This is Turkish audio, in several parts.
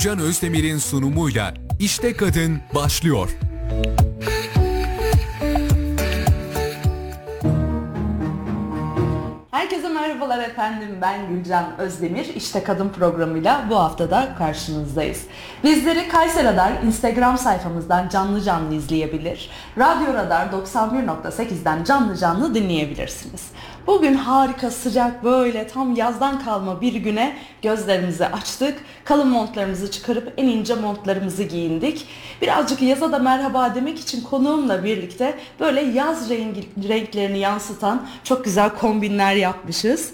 Gülcan Özdemir'in sunumuyla İşte Kadın başlıyor. Herkese merhabalar efendim. Ben Gülcan Özdemir. İşte Kadın programıyla bu hafta da karşınızdayız. Bizleri Kayser Radar Instagram sayfamızdan canlı canlı izleyebilir. Radyo Radar 91.8'den canlı canlı dinleyebilirsiniz. Bugün harika sıcak böyle tam yazdan kalma bir güne gözlerimizi açtık. Kalın montlarımızı çıkarıp en ince montlarımızı giyindik. Birazcık yaza da merhaba demek için konuğumla birlikte böyle yaz rengi, renklerini yansıtan çok güzel kombinler yapmışız.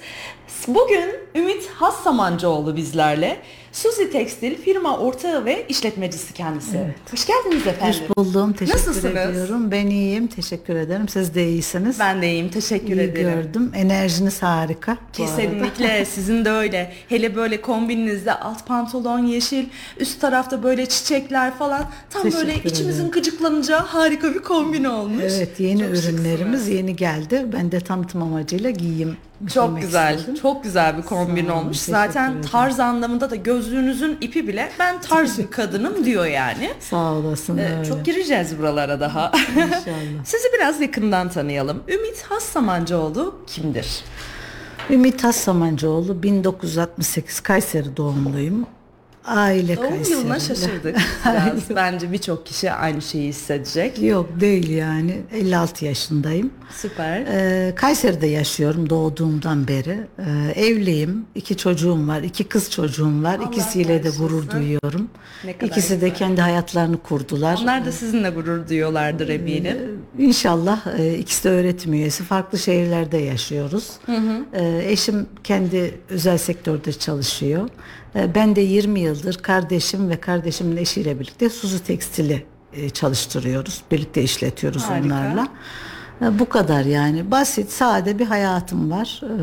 Bugün Ümit Hassamancıoğlu bizlerle. Suzi Tekstil firma ortağı ve işletmecisi kendisi. Evet. Hoş geldiniz efendim. Hoş buldum. Teşekkür Nasılsınız? ediyorum. Ben iyiyim. Teşekkür ederim. Siz de iyisiniz. Ben de iyiyim. Teşekkür İyi ederim. gördüm. Enerjiniz harika. Kesinlikle sizin de öyle. Hele böyle kombininizde alt pantolon yeşil, üst tarafta böyle çiçekler falan. Tam Teşekkür böyle içimizin ederim. gıcıklanacağı harika bir kombin olmuş. Evet yeni Çok ürünlerimiz şıksınız. yeni geldi. Ben de tanıtım amacıyla giyeyim. Çok güzel, istedim. çok güzel bir kombin olmuş. Zaten tarz anlamında da gözlüğünüzün ipi bile ben tarz bir kadınım diyor yani. Sağ olasın. Ee, çok gireceğiz buralara daha. İnşallah. Sizi biraz yakından tanıyalım. Ümit Hassamancıoğlu kimdir? Ümit Hassamancıoğlu 1968 Kayseri doğumluyum. Aile Doğum Kayseri. yılına şaşırdık biraz. Bence birçok kişi aynı şeyi hissedecek. Yok değil yani. 56 yaşındayım. Süper. Ee, Kayseri'de yaşıyorum doğduğumdan beri. Ee, evliyim. İki çocuğum var. iki kız çocuğum var. Allah İkisiyle de gurur duyuyorum. Ne kadar İkisi de güzel. kendi hayatlarını kurdular. Onlar da sizinle gurur duyuyorlardır eminim. İnşallah e, ikisi de öğretim üyesi. Farklı şehirlerde yaşıyoruz. E, eşim kendi özel sektörde çalışıyor. E, ben de 20 yıldır kardeşim ve kardeşimin eşiyle birlikte Suzu Tekstil'i e, çalıştırıyoruz. Birlikte işletiyoruz Harika. onlarla. E, bu kadar yani. Basit, sade bir hayatım var. E,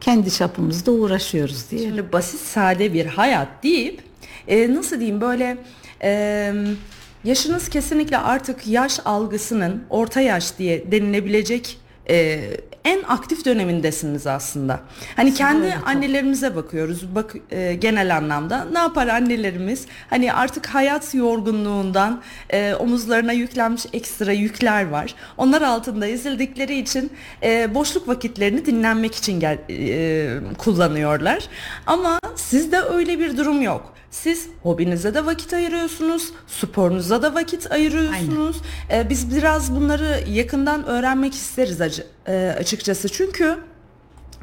kendi çapımızda uğraşıyoruz diye. Şimdi basit sade bir hayat deyip e, nasıl diyeyim böyle e, yaşınız kesinlikle artık yaş algısının orta yaş diye denilebilecek e, en aktif dönemindesiniz aslında. Hani kendi annelerimize bakıyoruz. Bak e, genel anlamda ne yapar annelerimiz? Hani artık hayat yorgunluğundan e, omuzlarına yüklenmiş ekstra yükler var. Onlar altında ezildikleri için e, boşluk vakitlerini dinlenmek için gel, e, kullanıyorlar. Ama sizde öyle bir durum yok. Siz hobinize de vakit ayırıyorsunuz, sporunuza da vakit ayırıyorsunuz. E, biz biraz bunları yakından öğrenmek isteriz acı, e, açıkçası. Çünkü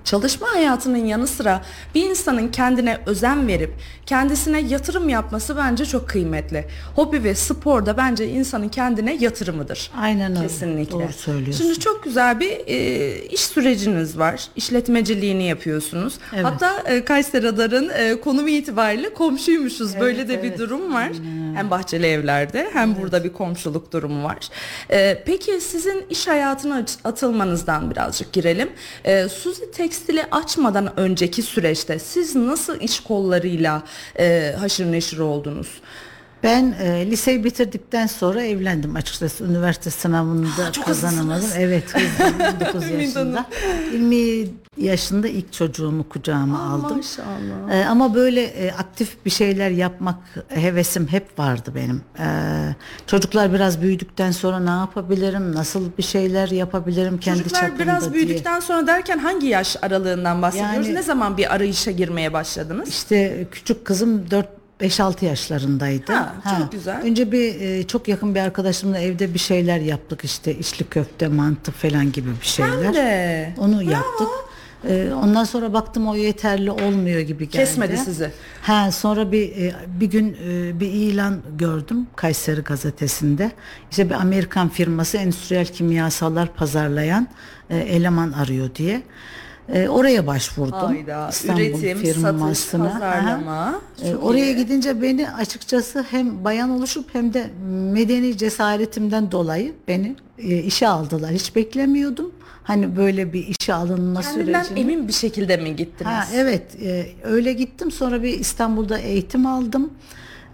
Çalışma hayatının yanı sıra bir insanın kendine özen verip kendisine yatırım yapması bence çok kıymetli. Hobi ve spor da bence insanın kendine yatırımıdır. Aynen öyle. Kesinlikle. Doğru söylüyorsun. Şimdi çok güzel bir e, iş süreciniz var. İşletmeciliğini yapıyorsunuz. Evet. Hatta e, Kayseri Radar'ın e, konumu itibariyle komşuymuşuz. Böyle de bir evet. durum var. Hem bahçeli evlerde hem burada bir komşuluk durumu var. E, peki sizin iş hayatına atılmanızdan birazcık girelim. E, Suzi Tekstil'i açmadan önceki süreçte siz nasıl iş kollarıyla e, haşır neşir oldunuz? Ben e, liseyi bitirdikten sonra evlendim açıkçası. Üniversite sınavında çok kazanamadım. hızlısınız. Evet, hızlıyım, 19 Ümit Hanım. yaşında. 20 yaşında ilk çocuğumu kucağıma aldım. Maşallah. E, ama böyle e, aktif bir şeyler yapmak hevesim hep vardı benim. E, çocuklar biraz büyüdükten sonra ne yapabilirim, nasıl bir şeyler yapabilirim kendi Çocuklar çapımda biraz diye. büyüdükten sonra derken hangi yaş aralığından bahsediyoruz? Yani- ne zaman bir arayışa girmeye başladınız? İşte küçük kızım 4 5-6 yaşlarındaydı. Ha, çok güzel. Önce bir e, çok yakın bir arkadaşımla evde bir şeyler yaptık işte içli köfte, mantı falan gibi bir şeyler. Ben de. Onu yaptık. E, ondan sonra baktım o yeterli olmuyor gibi geldi. Kesmedi sizi. Ha sonra bir e, bir gün e, bir ilan gördüm Kayseri gazetesinde. İşte bir Amerikan firması endüstriyel kimyasallar pazarlayan e, eleman arıyor diye. E, oraya başvurdum. Hayda. İstanbul Üretim, satış, firmasına. Aha. pazarlama. E, oraya iyi. gidince beni açıkçası hem bayan oluşup hem de medeni cesaretimden dolayı beni e, işe aldılar. Hiç beklemiyordum. Hani böyle bir işe alınma Kendinden emin bir şekilde mi gittiniz? Ha, evet e, öyle gittim sonra bir İstanbul'da eğitim aldım.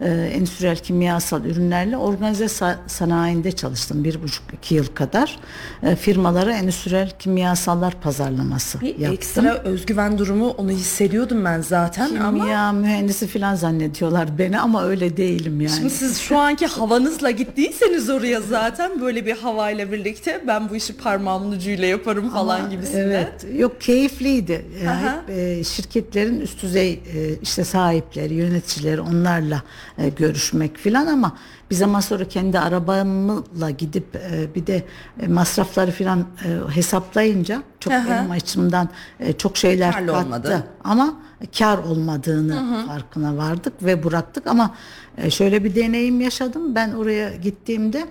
E, endüstriyel kimyasal ürünlerle organize sa- sanayinde çalıştım bir buçuk iki yıl kadar. E, firmalara endüstriyel kimyasallar pazarlaması Bir yaptım. ekstra özgüven durumu onu hissediyordum ben zaten ama Kimya mühendisi falan zannediyorlar beni ama öyle değilim yani. Şimdi siz şu anki havanızla gittiyseniz oraya zaten böyle bir havayla birlikte ben bu işi parmağımın ucuyla yaparım falan Ama gibisinden. Evet. Yok keyifliydi. Yani hep, e, şirketlerin üst düzey e, işte sahipleri, yöneticileri onlarla e, görüşmek filan ama bir zaman sonra kendi arabamla gidip e, bir de e, masrafları filan e, hesaplayınca çok Aha. benim açımdan e, çok şeyler Karlı kattı. olmadı. Ama kar olmadığını farkına vardık ve bıraktık ama e, şöyle bir deneyim yaşadım. Ben oraya gittiğimde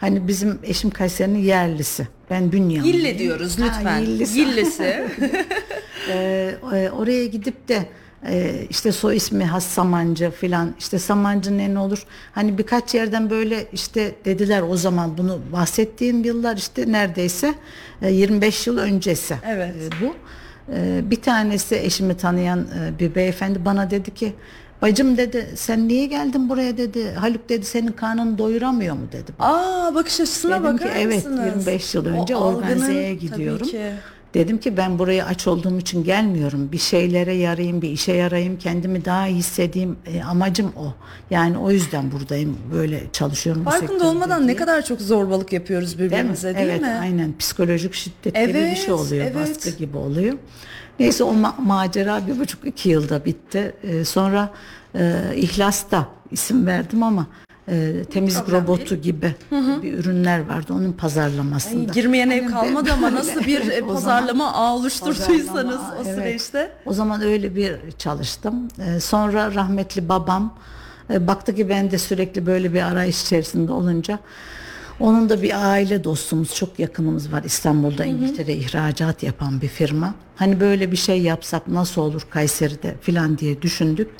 hani bizim eşim Kayseri'nin yerlisi. Ben Bünyaminliyim. Yille diyoruz Ha, lütfen. Yillisi. Yillisi. Ee, e, oraya gidip de e, işte soy ismi Has Samancı filan işte Samancı ne olur hani birkaç yerden böyle işte dediler o zaman bunu bahsettiğim yıllar işte neredeyse e, 25 yıl öncesi Evet. e, bu E, bir tanesi eşimi tanıyan e, bir beyefendi bana dedi ki bacım dedi sen niye geldin buraya dedi Haluk dedi senin karnını doyuramıyor mu dedi Aa bakış açısına Dedim bakar ki evet mısınız? 25 yıl O önce algının organizeye tabii gidiyorum. ki. Dedim ki ben buraya aç olduğum için gelmiyorum. Bir şeylere yarayayım, bir işe yarayayım, kendimi daha iyi hissedeyim. E, amacım o. Yani o yüzden buradayım. Böyle çalışıyorum Farkında olmadan ne diye. kadar çok zorbalık yapıyoruz Değil mi? birbirimize değil evet, mi? aynen. Psikolojik şiddet gibi bir Evet, şey oluyor. evet. Baskı gibi oluyor. Neyse o ma- macera bir buçuk iki yılda bitti. E, sonra e, İhlas'ta isim verdim ama e, temizlik Problem robotu gibi bir ürünler vardı onun Ay, pazarlamasında. girmeyen ev kalmadı ama nasıl bir Evet, e, o zaman- pazarlama ağı oluşturduysanız Pazarlama, o evet. süreçte. O zaman öyle bir çalıştım. Ee, sonra rahmetli babam e, baktı ki ben de sürekli böyle bir arayış içerisinde olunca onun da bir aile dostumuz çok yakınımız var İstanbul'da İngiltere ihracat yapan bir firma. Hani böyle bir şey yapsak nasıl olur Kayseri'de filan diye düşündük.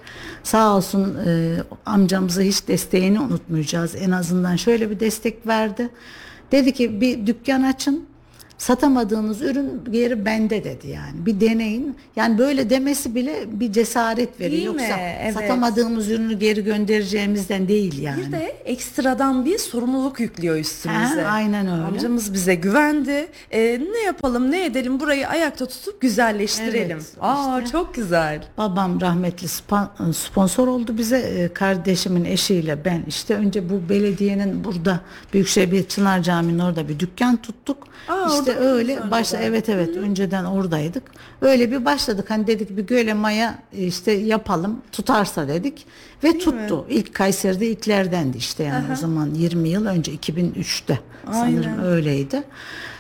Sağ olsun e, amcamıza hiç desteğini unutmayacağız. En azından şöyle bir destek verdi. Dedi ki bir dükkan açın satamadığınız ürün geri bende dedi yani. Bir deneyin. Yani böyle demesi bile bir cesaret veriyor. Değil mi? Yoksa Evet. satamadığımız ürünü geri göndereceğimizden değil yani. Bir de ekstradan bir sorumluluk yüklüyor üstümüze. Ha, aynen öyle. Amcamız bize güvendi. Ee, ne yapalım ne edelim burayı ayakta tutup güzelleştirelim. Evet, Aa çok güzel. Babam rahmetli spa- sponsor oldu bize. Ee, Kardeşimin eşiyle ben işte önce bu belediyenin burada Büyükşehir Çınar Camii'nin orada bir dükkan tuttuk. Aa, işte mıydınız öyle önceden? evet evet önceden oradaydık. Öyle bir başladık. Hani dedik bir göle maya işte yapalım tutarsa dedik ve tuttu. İlk Kayseri'de ilklerdendi işte yani o zaman 20 yıl önce 2003'te sanırım öyleydi.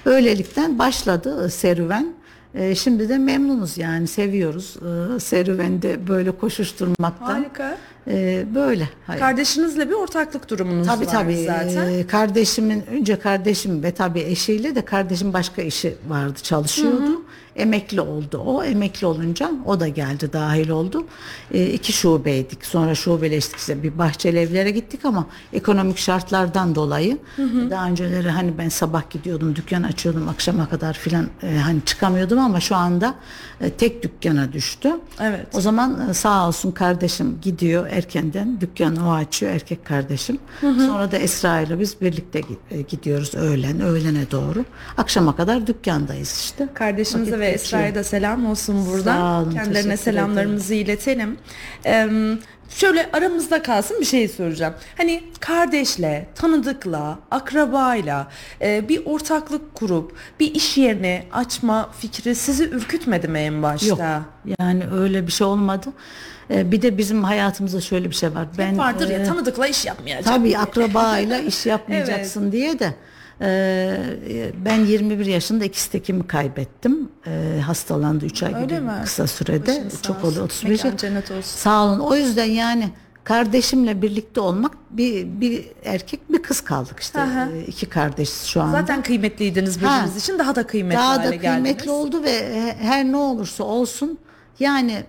Öylelikten başladı serüven. Ee, şimdi de memnunuz yani seviyoruz ee, serüvende böyle koşuşturmaktan. Harika. Ee, böyle. Hayır. Kardeşinizle bir ortaklık durumunuz Tabii var tabii. zaten. Ee, kardeşimin önce kardeşim ve tabii eşiyle de kardeşim başka işi vardı çalışıyordu. Emekli oldu o. Emekli olunca o da geldi dahil oldu. Ee, iki şubeydik. Sonra şubeleştik işte bir bahçeli evlere gittik ama ekonomik şartlardan dolayı daha önceleri hani ben sabah gidiyordum dükkan açıyordum akşama kadar filan e, hani çıkamıyordum ama şu anda e, tek dükkana düştü. Evet. O zaman e, sağ olsun kardeşim gidiyor erkenden dükkanı o açıyor erkek kardeşim. Sonra da Esra ile biz birlikte e, gidiyoruz öğlen öğlene doğru. Akşama kadar dükkandayız işte. Kardeşinize Vakit ve. Esra'ya da selam olsun buradan. Sağ olun, Kendilerine selamlarımızı iletelim. Ee, şöyle aramızda kalsın bir şey soracağım. Hani kardeşle, tanıdıkla, akrabayla e, bir ortaklık kurup bir iş yerini açma fikri sizi ürkütmedi mi en başta? Yok yani öyle bir şey olmadı. E, bir de bizim hayatımızda şöyle bir şey var. Ben, vardır e, ya tanıdıkla iş yapmayacak. Tabii akrabayla iş yapmayacaksın diye de e, ben 21 yaşında ikiz tekimi kaybettim. E, hastalandı 3 ay Öyle gibi mi? kısa sürede. Başınız Çok oldu 35 Mekan cennet olsun. Sağ olun. O yüzden yani kardeşimle birlikte olmak bir bir erkek bir kız kaldık işte. Aha. E, iki kardeşiz şu anda. Zaten kıymetliydiniz birbiriniz Ha. için daha da kıymetli Daha hale da kıymetli geldiniz. oldu ve he- her ne olursa olsun yani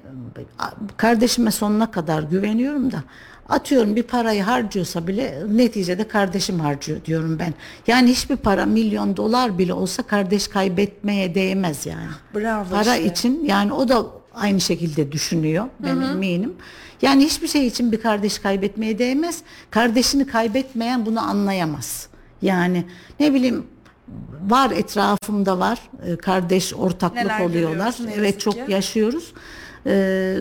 kardeşime sonuna kadar güveniyorum da atıyorum bir parayı harcıyorsa bile neticede kardeşim harcıyor diyorum ben. Yani hiçbir para milyon dolar bile olsa kardeş kaybetmeye değmez yani. Bravo Para işte. için yani o da aynı şekilde düşünüyor. Ben eminim. Yani hiçbir şey için bir kardeş kaybetmeye değmez. Kardeşini kaybetmeyen bunu anlayamaz. Yani ne bileyim var etrafımda var e, kardeş ortaklık Neler oluyorlar. Evet çok ki. yaşıyoruz. Ee,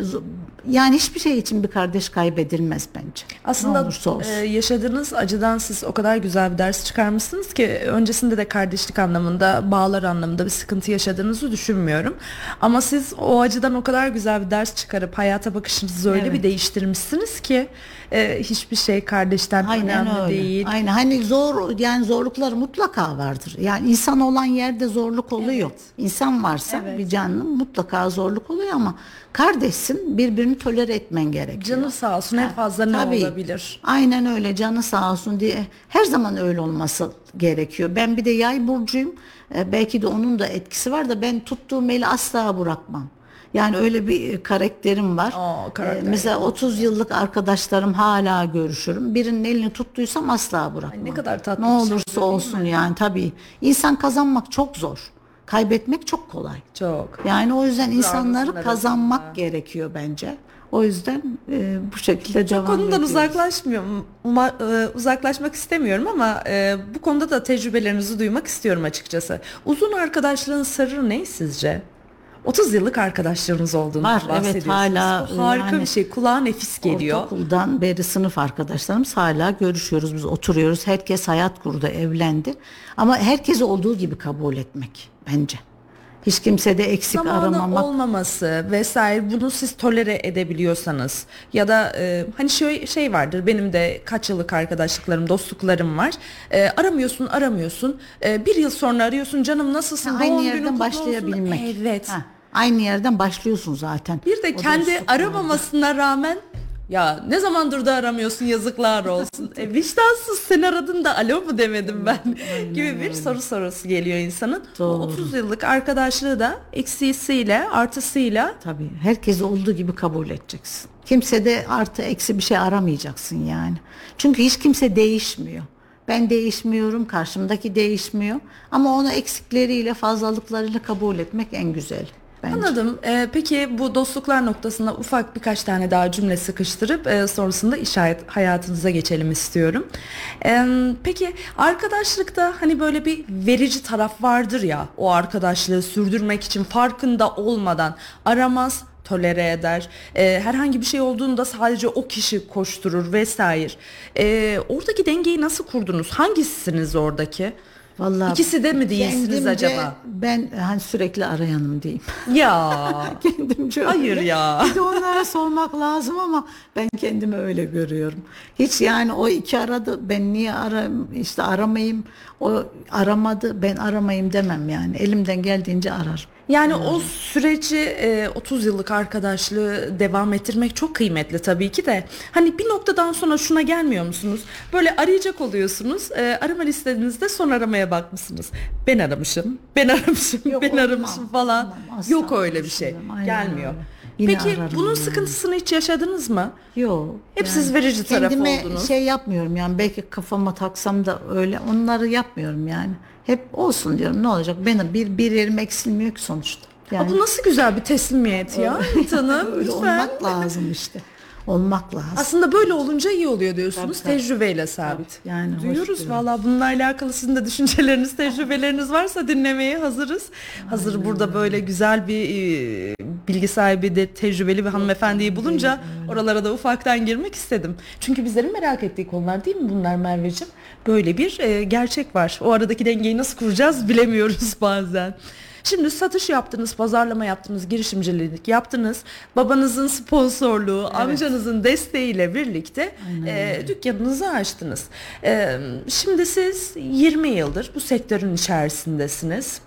yani hiçbir şey için bir kardeş kaybedilmez bence. ne Aslında olursa olsun. e, yaşadığınız acıdan siz o kadar güzel bir ders çıkarmışsınız ki öncesinde de kardeşlik anlamında, bağlar anlamında bir sıkıntı yaşadığınızı düşünmüyorum. Ama siz o acıdan o kadar güzel bir ders çıkarıp hayata bakışınızı öyle Evet. bir değiştirmişsiniz ki e, hiçbir şey kardeşten Aynen önemli öyle. değil. Aynen hani zor yani zorluklar mutlaka vardır. Yani insan olan yerde zorluk oluyor. İnsan varsa Evet. bir canlı mutlaka zorluk oluyor ama kardeşsin birbirini tolere etmen gerekiyor. Canı sağ olsun en fazla ne Tabii. olabilir? Aynen öyle canı sağ olsun diye her zaman öyle olması gerekiyor. Ben bir de yay burcuyum. Ee, belki de onun da etkisi var da ben tuttuğum eli asla bırakmam. Yani öyle bir e, karakterim var. Aa, karakter Ee, mesela 30 yıllık arkadaşlarım hala görüşürüm. Birinin elini tuttuysam asla bırakmam. ne kadar tatlı Ne şey olursa değil mi? olsun yani tabii. İnsan kazanmak çok zor. Kaybetmek çok kolay. Çok. Yani o yüzden Bravo, insanları arasında. kazanmak gerekiyor bence. O yüzden e, bu şekilde devam konudan ediyoruz. uzaklaşmıyorum. Uma- e, uzaklaşmak istemiyorum ama e, bu konuda da tecrübelerinizi duymak istiyorum açıkçası. Uzun arkadaşlığın sırrı ne sizce? 30 yıllık arkadaşlarınız olduğunu Var, evet, bahsediyorsunuz. hala, Bu harika yani bir şey. Kulağa nefis geliyor. Ortaokuldan beri sınıf arkadaşlarımız hala görüşüyoruz. Biz oturuyoruz. Herkes hayat kurdu, evlendi. Ama herkesi olduğu gibi kabul etmek bence. Hiç kimse de eksik Zamanı aramamak. olmaması vesaire bunu siz tolere edebiliyorsanız ya da e, hani şöyle şey vardır benim de kaç yıllık arkadaşlıklarım dostluklarım var E, aramıyorsun aramıyorsun E, bir yıl sonra arıyorsun canım nasılsın Ha, doğum aynı yerden başlayabilmek. olsun. evet Ha, aynı yerden başlıyorsun zaten. bir de O kendi aramamasına rağmen ya ne zamandır da aramıyorsun yazıklar olsun. e, vicdansız sen aradın da alo mu demedim ben gibi bir soru sorusu geliyor insanın. Doğru. 30 yıllık arkadaşlığı da eksisiyle artısıyla Tabii herkesi olduğu gibi kabul edeceksin. Kimse de artı eksi bir şey aramayacaksın yani. Çünkü hiç kimse değişmiyor. Ben değişmiyorum, karşımdaki değişmiyor. Ama onu eksikleriyle, fazlalıklarıyla kabul etmek en güzel bence. Anladım. Ee, peki bu dostluklar noktasında ufak birkaç tane daha cümle sıkıştırıp e, sonrasında iş hayat- hayatınıza geçelim istiyorum. Ee, peki arkadaşlıkta hani böyle bir verici taraf vardır ya o arkadaşlığı sürdürmek için farkında olmadan aramaz tolere eder. Ee, herhangi bir şey olduğunda sadece o kişi koşturur vesaire. Ee, oradaki dengeyi nasıl kurdunuz? Hangisisiniz oradaki? Vallahi İkisi de mi değilsiniz kendimce acaba? Ben hani sürekli arayanım diyeyim. Ya. Kendimce öyle. Hayır ya. Bir de onlara sormak lazım ama ben kendimi öyle görüyorum. Hiç yani o iki aradı ben niye ara işte aramayayım o aramadı ben aramayayım demem yani elimden geldiğince arar. Yani o süreci e, 30 yıllık arkadaşlığı devam ettirmek çok kıymetli tabii ki de. Hani bir noktadan sonra şuna gelmiyor musunuz? Böyle arayacak oluyorsunuz. E, arama listenizde son aramaya bakmışsınız. Ben aramışım, ben aramışım, Yok, ben olmam, aramışım falan. olmam, Yok öyle bir şey. düşünmem. Aynen Gelmiyor. öyle. Yine Peki bunun yani. sıkıntısını hiç yaşadınız mı? Yok. Hep siz verici taraf kendime oldunuz. şey yapmıyorum yani belki kafama taksam da öyle onları yapmıyorum yani. Hep olsun diyorum ne olacak benim bir bir yerim eksilmiyor ki sonuçta. Yani Aa, bu nasıl güzel bir teslimiyet ya Tanım. öyle Lütfen. olmak lazım işte. Olmak lazım. Aslında böyle olunca iyi oluyor diyorsunuz. Tabii, tabii. Tecrübeyle sabit. Yani hoş Duyuyoruz valla bununla alakalı sizin de düşünceleriniz, tecrübeleriniz varsa dinlemeye hazırız. Hazır burada böyle güzel bir e, bilgi sahibi de tecrübeli bir hanımefendiyi bulunca oralara da ufaktan girmek istedim. Çünkü bizlerin merak ettiği konular değil mi bunlar Merveciğim? Böyle bir e, gerçek var. O aradaki dengeyi nasıl kuracağız bilemiyoruz bazen. Şimdi satış yaptınız, pazarlama yaptınız, girişimcilik yaptınız. Babanızın sponsorluğu, amcanızın desteğiyle birlikte e, dükkanınızı açtınız. E, şimdi siz 20 yıldır bu sektörün içerisindesiniz.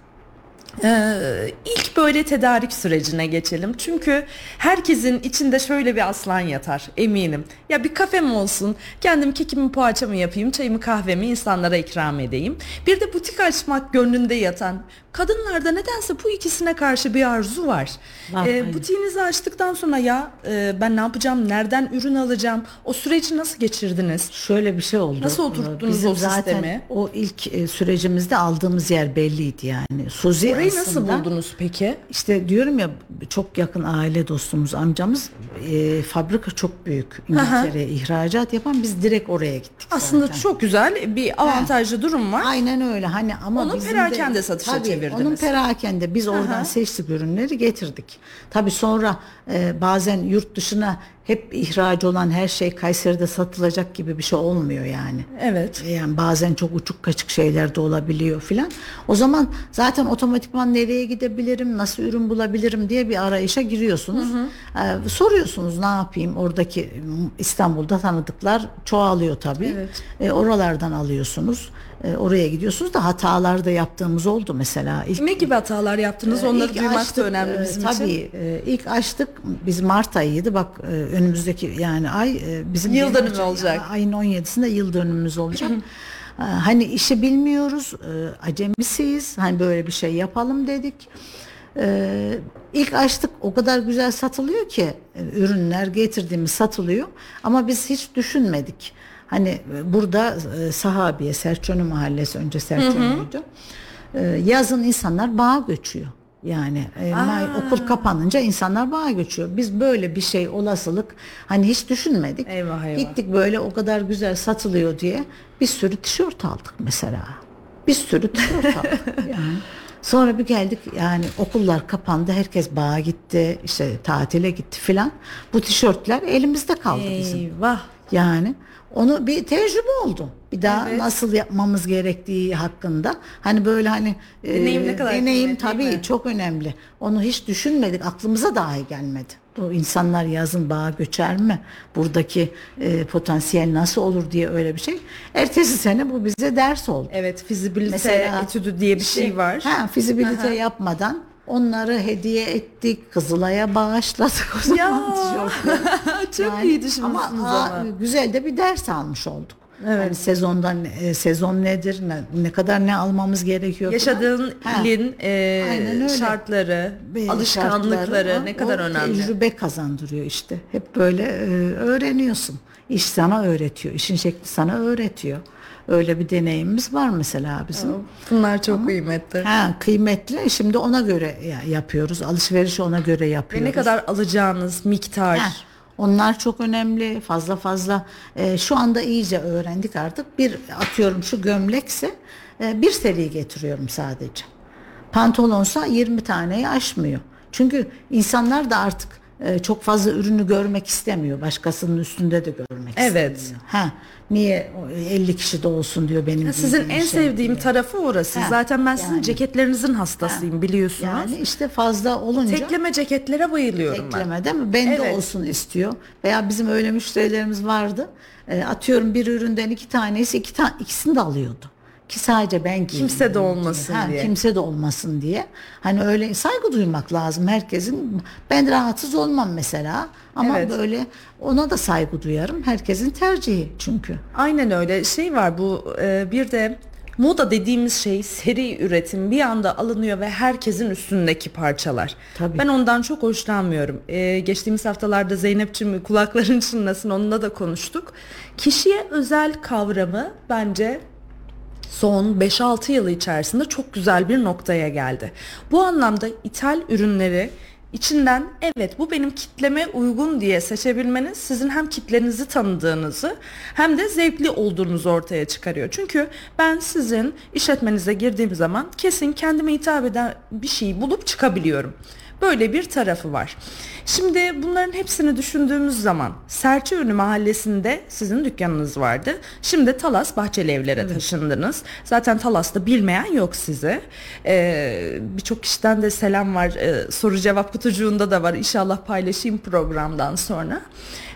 Ee, ilk böyle tedarik sürecine geçelim. Çünkü herkesin içinde şöyle bir aslan yatar eminim. Ya bir kafem olsun, kendim kekimi poğaçamı yapayım, çayımı kahvemi insanlara ikram edeyim. Bir de butik açmak gönlünde yatan kadınlarda nedense bu ikisine karşı bir arzu var. Var, Ee, butiğinizi açtıktan sonra ya e, ben ne yapacağım, nereden ürün alacağım, o süreci nasıl geçirdiniz? Şöyle bir şey oldu. Nasıl oturttunuz Bizim o zaten sistemi? o ilk e, sürecimizde aldığımız yer belliydi yani. Suzi Orayı Burayı nasıl buldunuz peki? İşte diyorum ya çok yakın aile dostumuz amcamız e, fabrika çok büyük İngiltere'ye ihracat yapan biz direkt oraya gittik. Aslında zaten. çok güzel bir avantajlı durum var. Aynen öyle hani ama Onu bizim perakende de, satışa tabii, çevirdiniz. Onun perakende biz oradan seçtik ürünleri getirdik. Tabii sonra e, bazen yurt dışına hep ihraç olan her şey Kayseri'de satılacak gibi bir şey olmuyor yani. Evet. Yani bazen çok uçuk kaçık şeyler de olabiliyor filan. O zaman zaten otomatikman nereye gidebilirim, nasıl ürün bulabilirim diye bir arayışa giriyorsunuz. Ee, soruyorsunuz ne yapayım oradaki İstanbul'da tanıdıklar çoğalıyor tabii. Evet. E, oralardan alıyorsunuz. E, oraya gidiyorsunuz da hatalar da yaptığımız oldu mesela. İlk Ne gibi hatalar yaptınız? ee, Onları duymak açtık, da önemli e, bizim tabii, için. e, ilk açtık biz Mart ayıydı bak e, önümüzdeki yani ay e, bizim Yıl dönümü olacak. Ayın 17'sinde yıl dönümümüz olacak. E, hani işi bilmiyoruz, e, acemisiyiz. Hani böyle bir şey yapalım dedik. E, ilk açtık o kadar güzel satılıyor ki e, ürünler getirdiğimiz satılıyor ama biz hiç düşünmedik. Hani e, burada e, Sahabiye, Serçönü Mahallesi önce Serçönü'ydü. E, yazın insanlar bağa göçüyor. Yani e, may- okul kapanınca insanlar bağa göçüyor. Biz böyle bir şey olasılık hani hiç düşünmedik. Eyvah, eyvah. Gittik böyle o kadar güzel satılıyor diye bir sürü tişört aldık mesela. Bir sürü tişört aldık yani. Sonra bir geldik yani okullar kapandı herkes bağa gitti işte tatile gitti filan. Bu tişörtler elimizde kaldı bizim. Eyvah. Yani onu bir tecrübe oldu. Bir daha Evet. nasıl yapmamız gerektiği hakkında. Hani böyle hani e, Deneyim ne kadar deneyim kıymetli, tabii çok önemli. Onu hiç düşünmedik. Aklımıza dahi gelmedi. Bu insanlar yazın bağa göçer mi? Buradaki e, potansiyel nasıl olur diye öyle bir şey. Ertesi sene bu bize ders oldu. Evet, fizibilite Mesela etüdü diye bir şey var. Ha, fizibilite yapmadan onları hediye ettik. Kızılay'a bağışladık o zaman Ya. Çok Yani iyi düşünmüşsünüz ama, ama. güzel de bir ders almış olduk. Evet. sezondan e, sezon nedir? Ne, ne kadar ne almamız gerekiyor? falan. Yaşadığın Ha, ilin e, şartları, Ve alışkanlıkları şartları, ne kadar önemli. Tecrübe kazandırıyor işte. Hep böyle e, öğreniyorsun. İş sana öğretiyor. İşin şekli sana öğretiyor. Öyle bir deneyimimiz var mesela bizim. Bunlar çok kıymetli. Ha, kıymetli. Şimdi ona göre ya- yapıyoruz. Alışverişi ona göre Ve yapıyoruz. ne kadar alacağınız miktar. Ha, onlar çok önemli. Fazla fazla e, şu anda iyice öğrendik artık. Bir atıyorum şu gömlekse e, bir seri getiriyorum sadece. Pantolonsa 20 taneyi aşmıyor. Çünkü insanlar da artık e, çok fazla ürünü görmek istemiyor. Başkasının üstünde de görmek Evet. istemiyor. Ha, niye o 50 kişi de olsun diyor benim Sizin giydiğim en şey sevdiğim diye. tarafı orası. Ha, Zaten ben sizin yani. ceketlerinizin hastasıyım biliyorsunuz. Yani işte fazla olunca Tekleme ceketlere bayılıyorum ben. Tekleme değil mi? Bende Evet. olsun istiyor. Veya bizim öyle müşterilerimiz vardı. E, atıyorum bir üründen iki tanesi iki ta- ikisini de alıyordu. Ki sadece ben giyeyim. Kimse de olmasın Ha, diye. Kimse de olmasın diye. Hani öyle saygı duymak lazım herkesin. Ben rahatsız olmam mesela. Ama Evet. böyle ona da saygı duyarım. Herkesin tercihi çünkü. Aynen öyle. Şey var bu e, bir de moda dediğimiz şey seri üretim bir anda alınıyor ve herkesin üstündeki parçalar. Tabii. Ben ondan çok hoşlanmıyorum. E, geçtiğimiz haftalarda Zeynep'ciğim kulakların çınlasın onunla da konuştuk. Kişiye özel kavramı bence son 5-6 yılı içerisinde çok güzel bir noktaya geldi. Bu anlamda ithal ürünleri içinden evet bu benim kitleme uygun diye seçebilmeniz sizin hem kitlenizi tanıdığınızı hem de zevkli olduğunuzu ortaya çıkarıyor. Çünkü ben sizin işletmenize girdiğim zaman kesin kendime hitap eden bir şeyi bulup çıkabiliyorum. Böyle bir tarafı var. Şimdi bunların hepsini düşündüğümüz zaman Serçeönü mahallesinde sizin dükkanınız vardı. Şimdi Talas Bahçeli Evler'e taşındınız. Zaten Talas'ta bilmeyen yok sizi. Ee, Birçok kişiden de selam var. Ee, soru cevap kutucuğunda da var. İnşallah paylaşayım programdan sonra.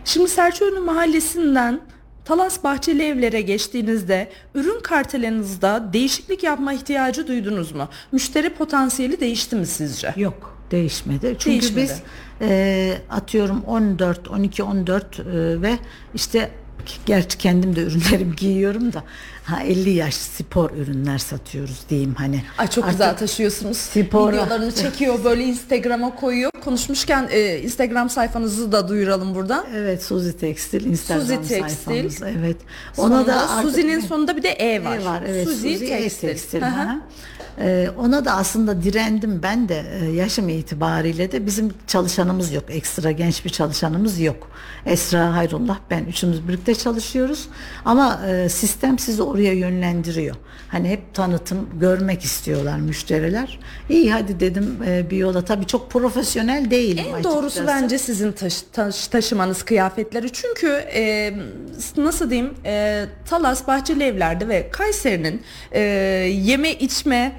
Şimdi Serçeönü mahallesinden Talas Bahçeli Evler'e geçtiğinizde ürün kartelinizde değişiklik yapma ihtiyacı duydunuz mu? Müşteri potansiyeli değişti mi sizce? Yok değişmedi. Çünkü Değişmedi. biz e, atıyorum 14, 12, 14 e, ve işte gerçi kendim de ürünlerimi giyiyorum da ha 50 yaş spor ürünler satıyoruz diyeyim hani. Ay çok Artık güzel taşıyorsunuz. spora- Videolarını çekiyor böyle Instagram'a koyuyor. Konuşmuşken e, Instagram sayfanızı da duyuralım buradan. Evet Suzi Tekstil Instagram Suzi Tekstil. sayfamız. Evet. Ona Ona da Suzi'nin sonunda bir de E var. E var evet Suzi, Suzi, Tekstil. Tekstil. Hı hı. Ee, ona da aslında direndim ben de e, yaşım itibariyle de bizim çalışanımız yok. Ekstra genç bir çalışanımız yok. Esra Hayrullah ben üçümüz birlikte çalışıyoruz. Ama e, sistem sizi oraya yönlendiriyor. Hani hep tanıtım görmek istiyorlar müşteriler. İyi hadi dedim e, bir yola tabii çok profesyonel değilim En açıkçası. doğrusu bence sizin taş- taş- taşımanız kıyafetleri. Çünkü e, nasıl diyeyim e, Talas Bahçeli Evler'de ve Kayseri'nin e, yeme içme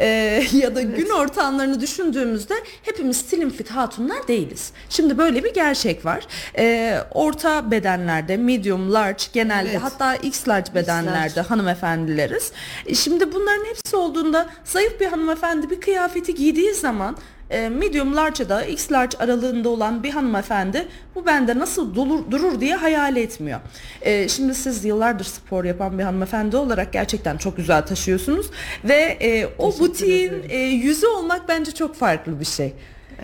e, ya da gün ortamlarını düşündüğümüzde hepimiz slim fit hatunlar değiliz. Şimdi böyle bir gerçek var. E, orta bedenlerde medium large genelde Evet. hatta x large bedenlerde large. hanımefendileriz. E, Şimdi bunların hepsi olduğunda zayıf bir hanımefendi bir kıyafeti giydiği zaman e, medium large da x large aralığında olan bir hanımefendi bu bende nasıl durur, durur diye hayal etmiyor. E, şimdi siz yıllardır spor yapan bir hanımefendi olarak gerçekten çok güzel taşıyorsunuz ve e, o butiğin e, yüzü olmak bence çok farklı bir şey.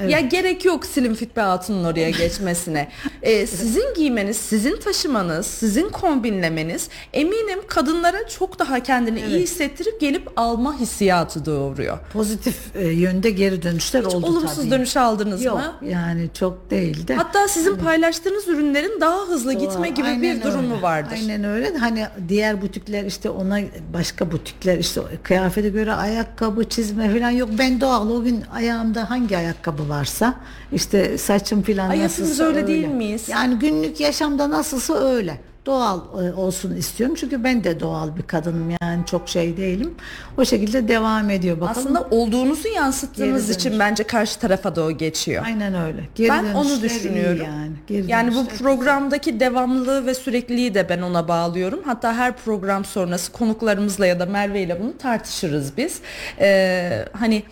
Ya gerek yok slim fit bir hatunun oraya geçmesine. Ee, sizin giymeniz, sizin taşımanız, sizin kombinlemeniz eminim kadınlara çok daha kendini iyi hissettirip gelip alma hissiyatı doğuruyor. Pozitif e, yönde geri dönüşler Hiç oldu olumsuz tabii. dönüş aldınız Yok mı? yani çok değil de. Hatta sizin paylaştığınız ürünlerin daha hızlı gitme gibi Aynen bir durumu öyle. vardır. Aynen öyle. Hani diğer butikler işte ona başka butikler işte kıyafete göre ayakkabı çizme falan yok. Ben doğal o gün ayağımda hangi ayakkabı varsa işte saçım falan Ay, nasılsa hepimiz öyle değil miyiz? Yani günlük yaşamda nasılsa öyle. Doğal e, olsun istiyorum. Çünkü ben de doğal bir kadınım yani çok şey değilim. O şekilde devam ediyor bakalım. Aslında olduğunuzu yansıttığınız için bence karşı tarafa da o geçiyor. Aynen öyle. Geri ben onu düşünüyorum. Yani, Geri yani bu programdaki devamlılığı ve sürekliliği de ben ona bağlıyorum. Hatta her program sonrası konuklarımızla ya da Merve ile bunu tartışırız biz. Ee, hani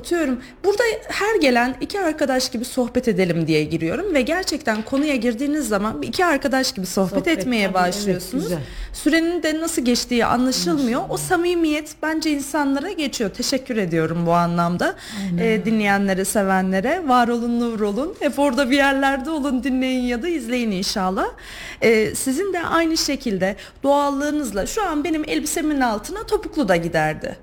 atıyorum burada her gelen iki arkadaş gibi sohbet edelim diye giriyorum ve gerçekten konuya girdiğiniz zaman iki arkadaş gibi sohbet, Sohbet, etmeye tabii, evet, başlıyorsunuz. güzel. Sürenin de nasıl geçtiği anlaşılmıyor. O samimiyet bence insanlara geçiyor. Teşekkür ediyorum bu anlamda. Ee, dinleyenlere, sevenlere. Var olun, nur olun. Hep orada bir yerlerde olun, dinleyin ya da izleyin inşallah. Ee, sizin de aynı şekilde doğallığınızla şu an benim elbisemin altına topuklu da giderdi.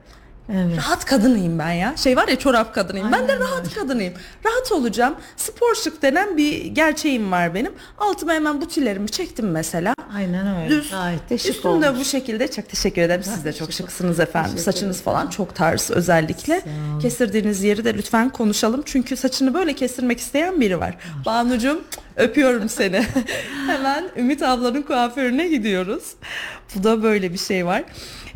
Evet. Rahat kadınıyım ben ya. Şey var ya çorap kadınıyım. ben de rahat kadınıyım. Rahat olacağım. Spor şık denen bir gerçeğim var benim. Altıma hemen butilerimi çektim mesela. Aynen öyle. Düz. Gayet de şık Üstümde olmuş. bu şekilde çok teşekkür ederim. Siz de çok şıksınız efendim. Saçınız falan çok tarz özellikle. Kestirdiğiniz yeri de lütfen konuşalım. Çünkü saçını böyle kestirmek isteyen biri var. Banucuğum öpüyorum seni. Hemen Ümit ablanın kuaförüne gidiyoruz. Bu da böyle bir şey var.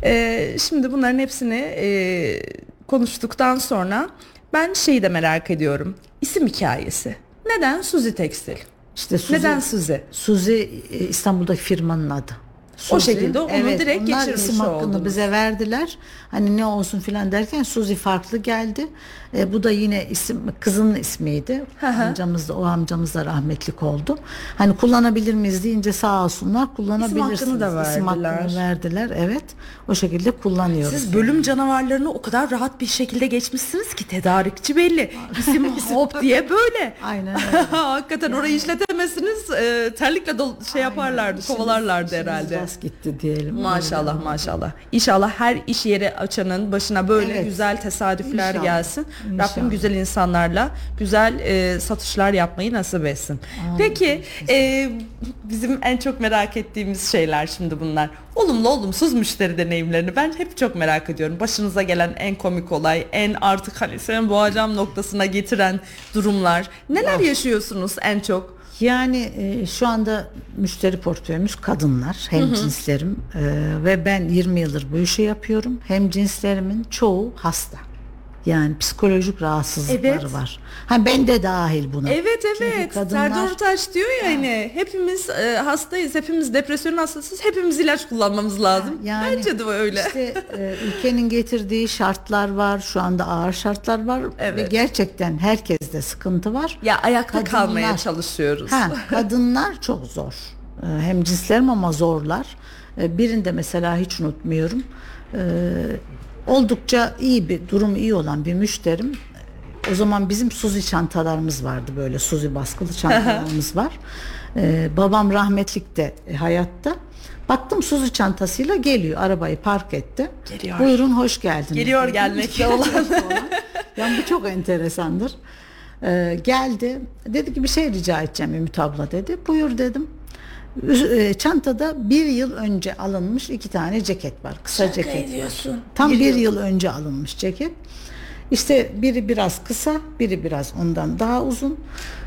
Ee, şimdi bunların hepsini e, konuştuktan sonra ben şeyi de merak ediyorum. İsim hikayesi. Neden Suzi Tekstil? İşte Suzi, Neden Suzi? Suzi e, İstanbul'daki firmanın adı. O şekilde onu direkt onlar geçirmiş isim hakkını oldunuz. bize verdiler. Hani ne olsun filan derken Suzi farklı geldi. E, bu da yine isim kızının ismiydi. Hı hı. Amcamız da o amcamız da rahmetlik oldu. Hani kullanabilir miyiz deyince sağ olsunlar kullanabilirsiniz. İsim hakkını da İsim hakkını verdiler. verdiler. Evet. O şekilde kullanıyoruz. Siz bölüm canavarlarını o kadar rahat bir şekilde geçmişsiniz ki tedarikçi belli. İsim hop diye böyle. Aynen öyle. Hakikaten orayı işletemezsiniz. e, terlikle dol- şey yaparlardı, İşimiz- kovalarlardı işimiz herhalde. Rast gitti diyelim. Maşallah maşallah. İnşallah her iş yeri açanın başına böyle Evet. güzel tesadüfler İnşallah. gelsin. İnşallah. Rabbim güzel insanlarla güzel e, satışlar yapmayı nasip etsin. Peki e, bizim en çok merak ettiğimiz şeyler şimdi bunlar. Olumlu olumsuz müşteri deneyimlerini ben hep çok merak ediyorum. Başınıza gelen en komik olay, en artık hani senin boğacağım noktasına getiren durumlar. Neler yaşıyorsunuz en çok? Yani e, şu anda müşteri portföyümüz kadınlar, hem cinslerim e, ve ben 20 yıldır bu işi yapıyorum. Hem cinslerimin çoğu hasta. Yani psikolojik rahatsızlıkları Evet. var. Ha ben de dahil buna. Evet evet. kadınlar- Serdar Ortaç diyor ya hani hepimiz e, hastayız, hepimiz depresyon hastasıyız, hepimiz ilaç kullanmamız lazım. Yani Bence de öyle. İşte e, ülkenin getirdiği şartlar var. Şu anda ağır şartlar var ve Evet. gerçekten herkeste sıkıntı var. Ya ayakta Kadınlar- kalmaya çalışıyoruz. Ha, kadınlar çok zor. Ee, Hem cinslerim ama zorlar. Ee, Birinde mesela hiç unutmuyorum. Ee, Oldukça iyi bir durum iyi olan bir müşterim. O zaman bizim Suzi çantalarımız vardı böyle Suzi baskılı çantalarımız var. Ee, babam rahmetlikte e, hayatta. Baktım Suzu çantasıyla geliyor. Arabayı park etti. Geliyor. Buyurun hoş geldiniz. Geliyor dedim. olan. Yani bu çok enteresandır. Ee, geldi. Dedi ki bir şey rica edeceğim Ümit abla dedi. Buyur dedim. E, Çantada bir yıl önce alınmış iki tane ceket var. Kısa ceket. ediyorsun. Tam bir yıl önce alınmış ceket. İşte biri biraz kısa, biri biraz ondan daha uzun.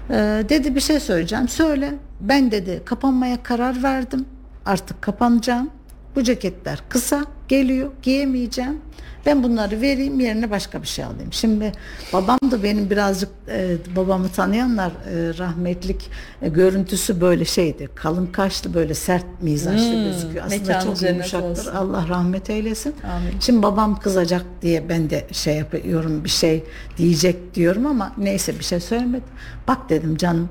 Ee, dedi bir şey söyleyeceğim. Söyle. Ben dedi kapanmaya karar verdim. Artık kapanacağım. Bu ceketler kısa geliyor. Giyemeyeceğim. Ben bunları vereyim yerine başka bir şey alayım. Şimdi babam da benim birazcık e, babamı tanıyanlar e, rahmetlik e, görüntüsü böyle şeydi. Kalın kaşlı böyle sert mizaçlı gözüküyor. Aslında çok yumuşaktır. olsun. Allah rahmet eylesin. Amin. Şimdi babam kızacak diye ben de şey yapıyorum bir şey diyecek diyorum ama neyse bir şey söylemedim. Bak dedim canım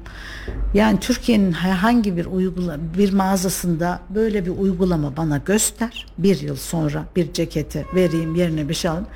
yani Türkiye'nin herhangi bir uygula bir mağazasında böyle bir uygulama bana göster. Bir yıl sonra bir ceketi vereyim yerine bir şey alayım.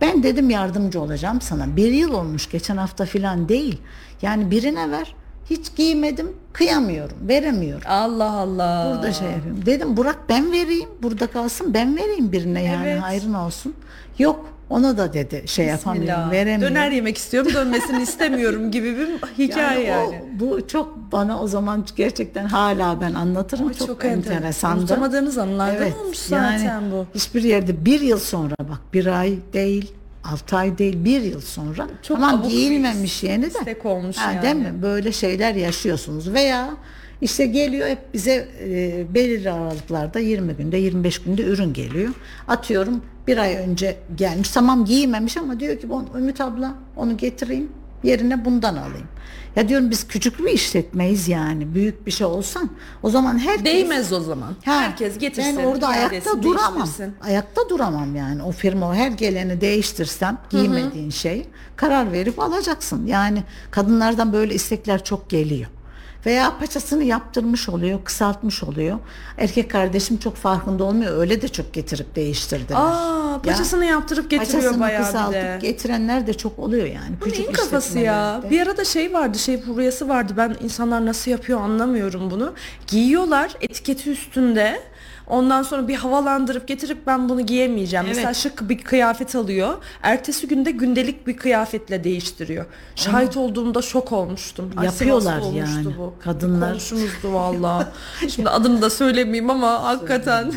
Ben dedim yardımcı olacağım sana. Bir yıl olmuş geçen hafta filan değil. Yani birine ver. Hiç giymedim, kıyamıyorum, veremiyorum. Allah Allah. Burada şey yapayım. Dedim Burak ben vereyim. Burada kalsın ben vereyim birine yani Evet. hayrın olsun. Yok ona da dedi şey yapamıyorum veremiyorum. Döner yemek istiyorum dönmesini istemiyorum gibi bir hikaye yani. o- bu çok bana o zaman gerçekten hala ben anlatırım. Ay, çok, çok enteresan. enteresandı. Unutamadığınız anlardan olmuş zaten bu. Hiçbir yerde bir yıl sonra bak bir ay değil altı ay değil bir yıl sonra Çok tamam giyilmemiş yeni de istek olmuş Ha, değil yani. mi böyle şeyler yaşıyorsunuz veya işte geliyor hep bize e, belirli aralıklarda 20 günde 25 günde ürün geliyor atıyorum bir ay önce gelmiş tamam giymemiş ama diyor ki "Bu- Ümit abla onu getireyim yerine bundan alayım. Ya diyorum biz küçük bir işletmeyiz yani büyük bir şey olsan o zaman herkes Değmez o zaman. Ha, Herkes getirsin. Ben orada ayakta duramam. Ayakta duramam yani. O firma her geleni değiştirsem giymediğin şey karar verip alacaksın. Yani kadınlardan böyle istekler çok geliyor. Veya paçasını yaptırmış oluyor, kısaltmış oluyor. Erkek kardeşim çok farkında olmuyor. Öyle de çok getirip değiştirdiler. Aa, paçasını yaptırıp getiriyor Paçasını bayağı bir kısaltıp de. getirenler de çok oluyor yani. Bu neyin kafası ya? Bir arada şey vardı, şey furyası vardı. Ben insanlar nasıl yapıyor anlamıyorum bunu. Giyiyorlar etiketi üstünde. Ondan sonra bir havalandırıp getirip ben bunu giyemeyeceğim. Evet. Mesela şık bir kıyafet alıyor. Ertesi günde gündelik bir kıyafetle değiştiriyor. Şahit olduğumda şok olmuştum. Ay, Yapıyorlar olmuştu yani. Bu. Kadınlar- Komşumuzdu valla. Şimdi adını da söylemeyeyim ama hakikaten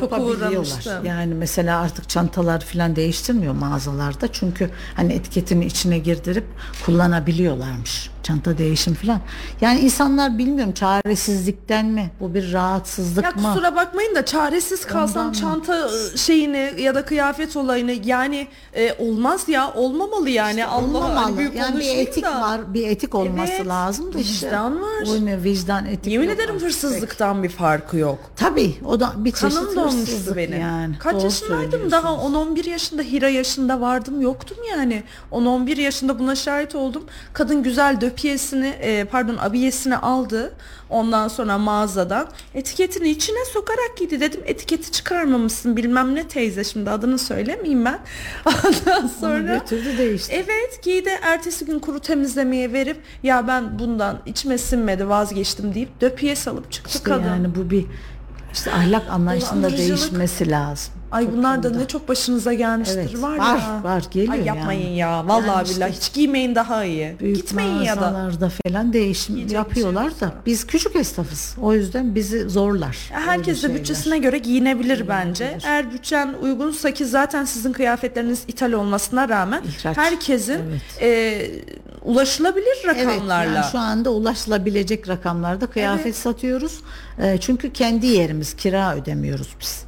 çok uğramıştım. Yani mesela artık çantalar falan değiştirmiyor mağazalarda. Çünkü hani etiketini içine girdirip kullanabiliyorlarmış. Çanta değişim falan. Yani insanlar bilmiyorum çaresizlikten mi? Bu bir rahatsızlık Ya mı? kusura bakmayın da çaresiz kalsam Ondan mı? çanta ı, şeyini ya da kıyafet olayını yani e, olmaz ya olmamalı yani Allah Olmamalı. hani büyük yani bir etik da. var, bir etik olması Evet, lazım da işte. vicdan var. Uymuyor, vicdan, etik. Yemin ederim artık. hırsızlıktan bir farkı yok. Tabii o da bir çeşit Kanım donmuştu hırsızlık benim. yani. Kaç Doğru yaşındaydım daha söylüyorsunuz. 10-11 yaşında Hira yaşında vardım yoktum yani. 10-11 yaşında buna şahit oldum. Kadın güzel döpiyesini e, pardon abiyesini aldı. Ondan sonra mağazadan etiketini içine sokarak giydi dedim etiketi çıkarmamışsın bilmem ne teyze şimdi adını söylemeyeyim ben. Ondan Onu sonra götürdü değişti. Evet giydi ertesi gün kuru temizlemeye verip ya ben bundan içime sinmedi vazgeçtim deyip döpiyes alıp çıktı İşte kadın. yani bu bir işte ahlak anlayışında değişmesi lazım. Ay bunlar da ne çok başınıza gelmiştir Evet, var, var, ya. var, geliyor Ay yapmayın yani. ya. Vallahi Yani işte billahi hiç giymeyin daha iyi. Büyük Gitmeyin ya da. mağazalarda falan değişim Giyecek bir yapıyorlar şey da biz küçük esnafız. O yüzden bizi zorlar. Herkes de bütçesine göre giyinebilir bence. Eğer bütçen uygunsa ki zaten sizin kıyafetleriniz ithal olmasına rağmen İhraç, herkesin evet. e, ulaşılabilir rakamlarla. Evet, yani şu anda ulaşılabilecek rakamlarda kıyafet Evet. satıyoruz. E, çünkü kendi yerimiz kira ödemiyoruz biz.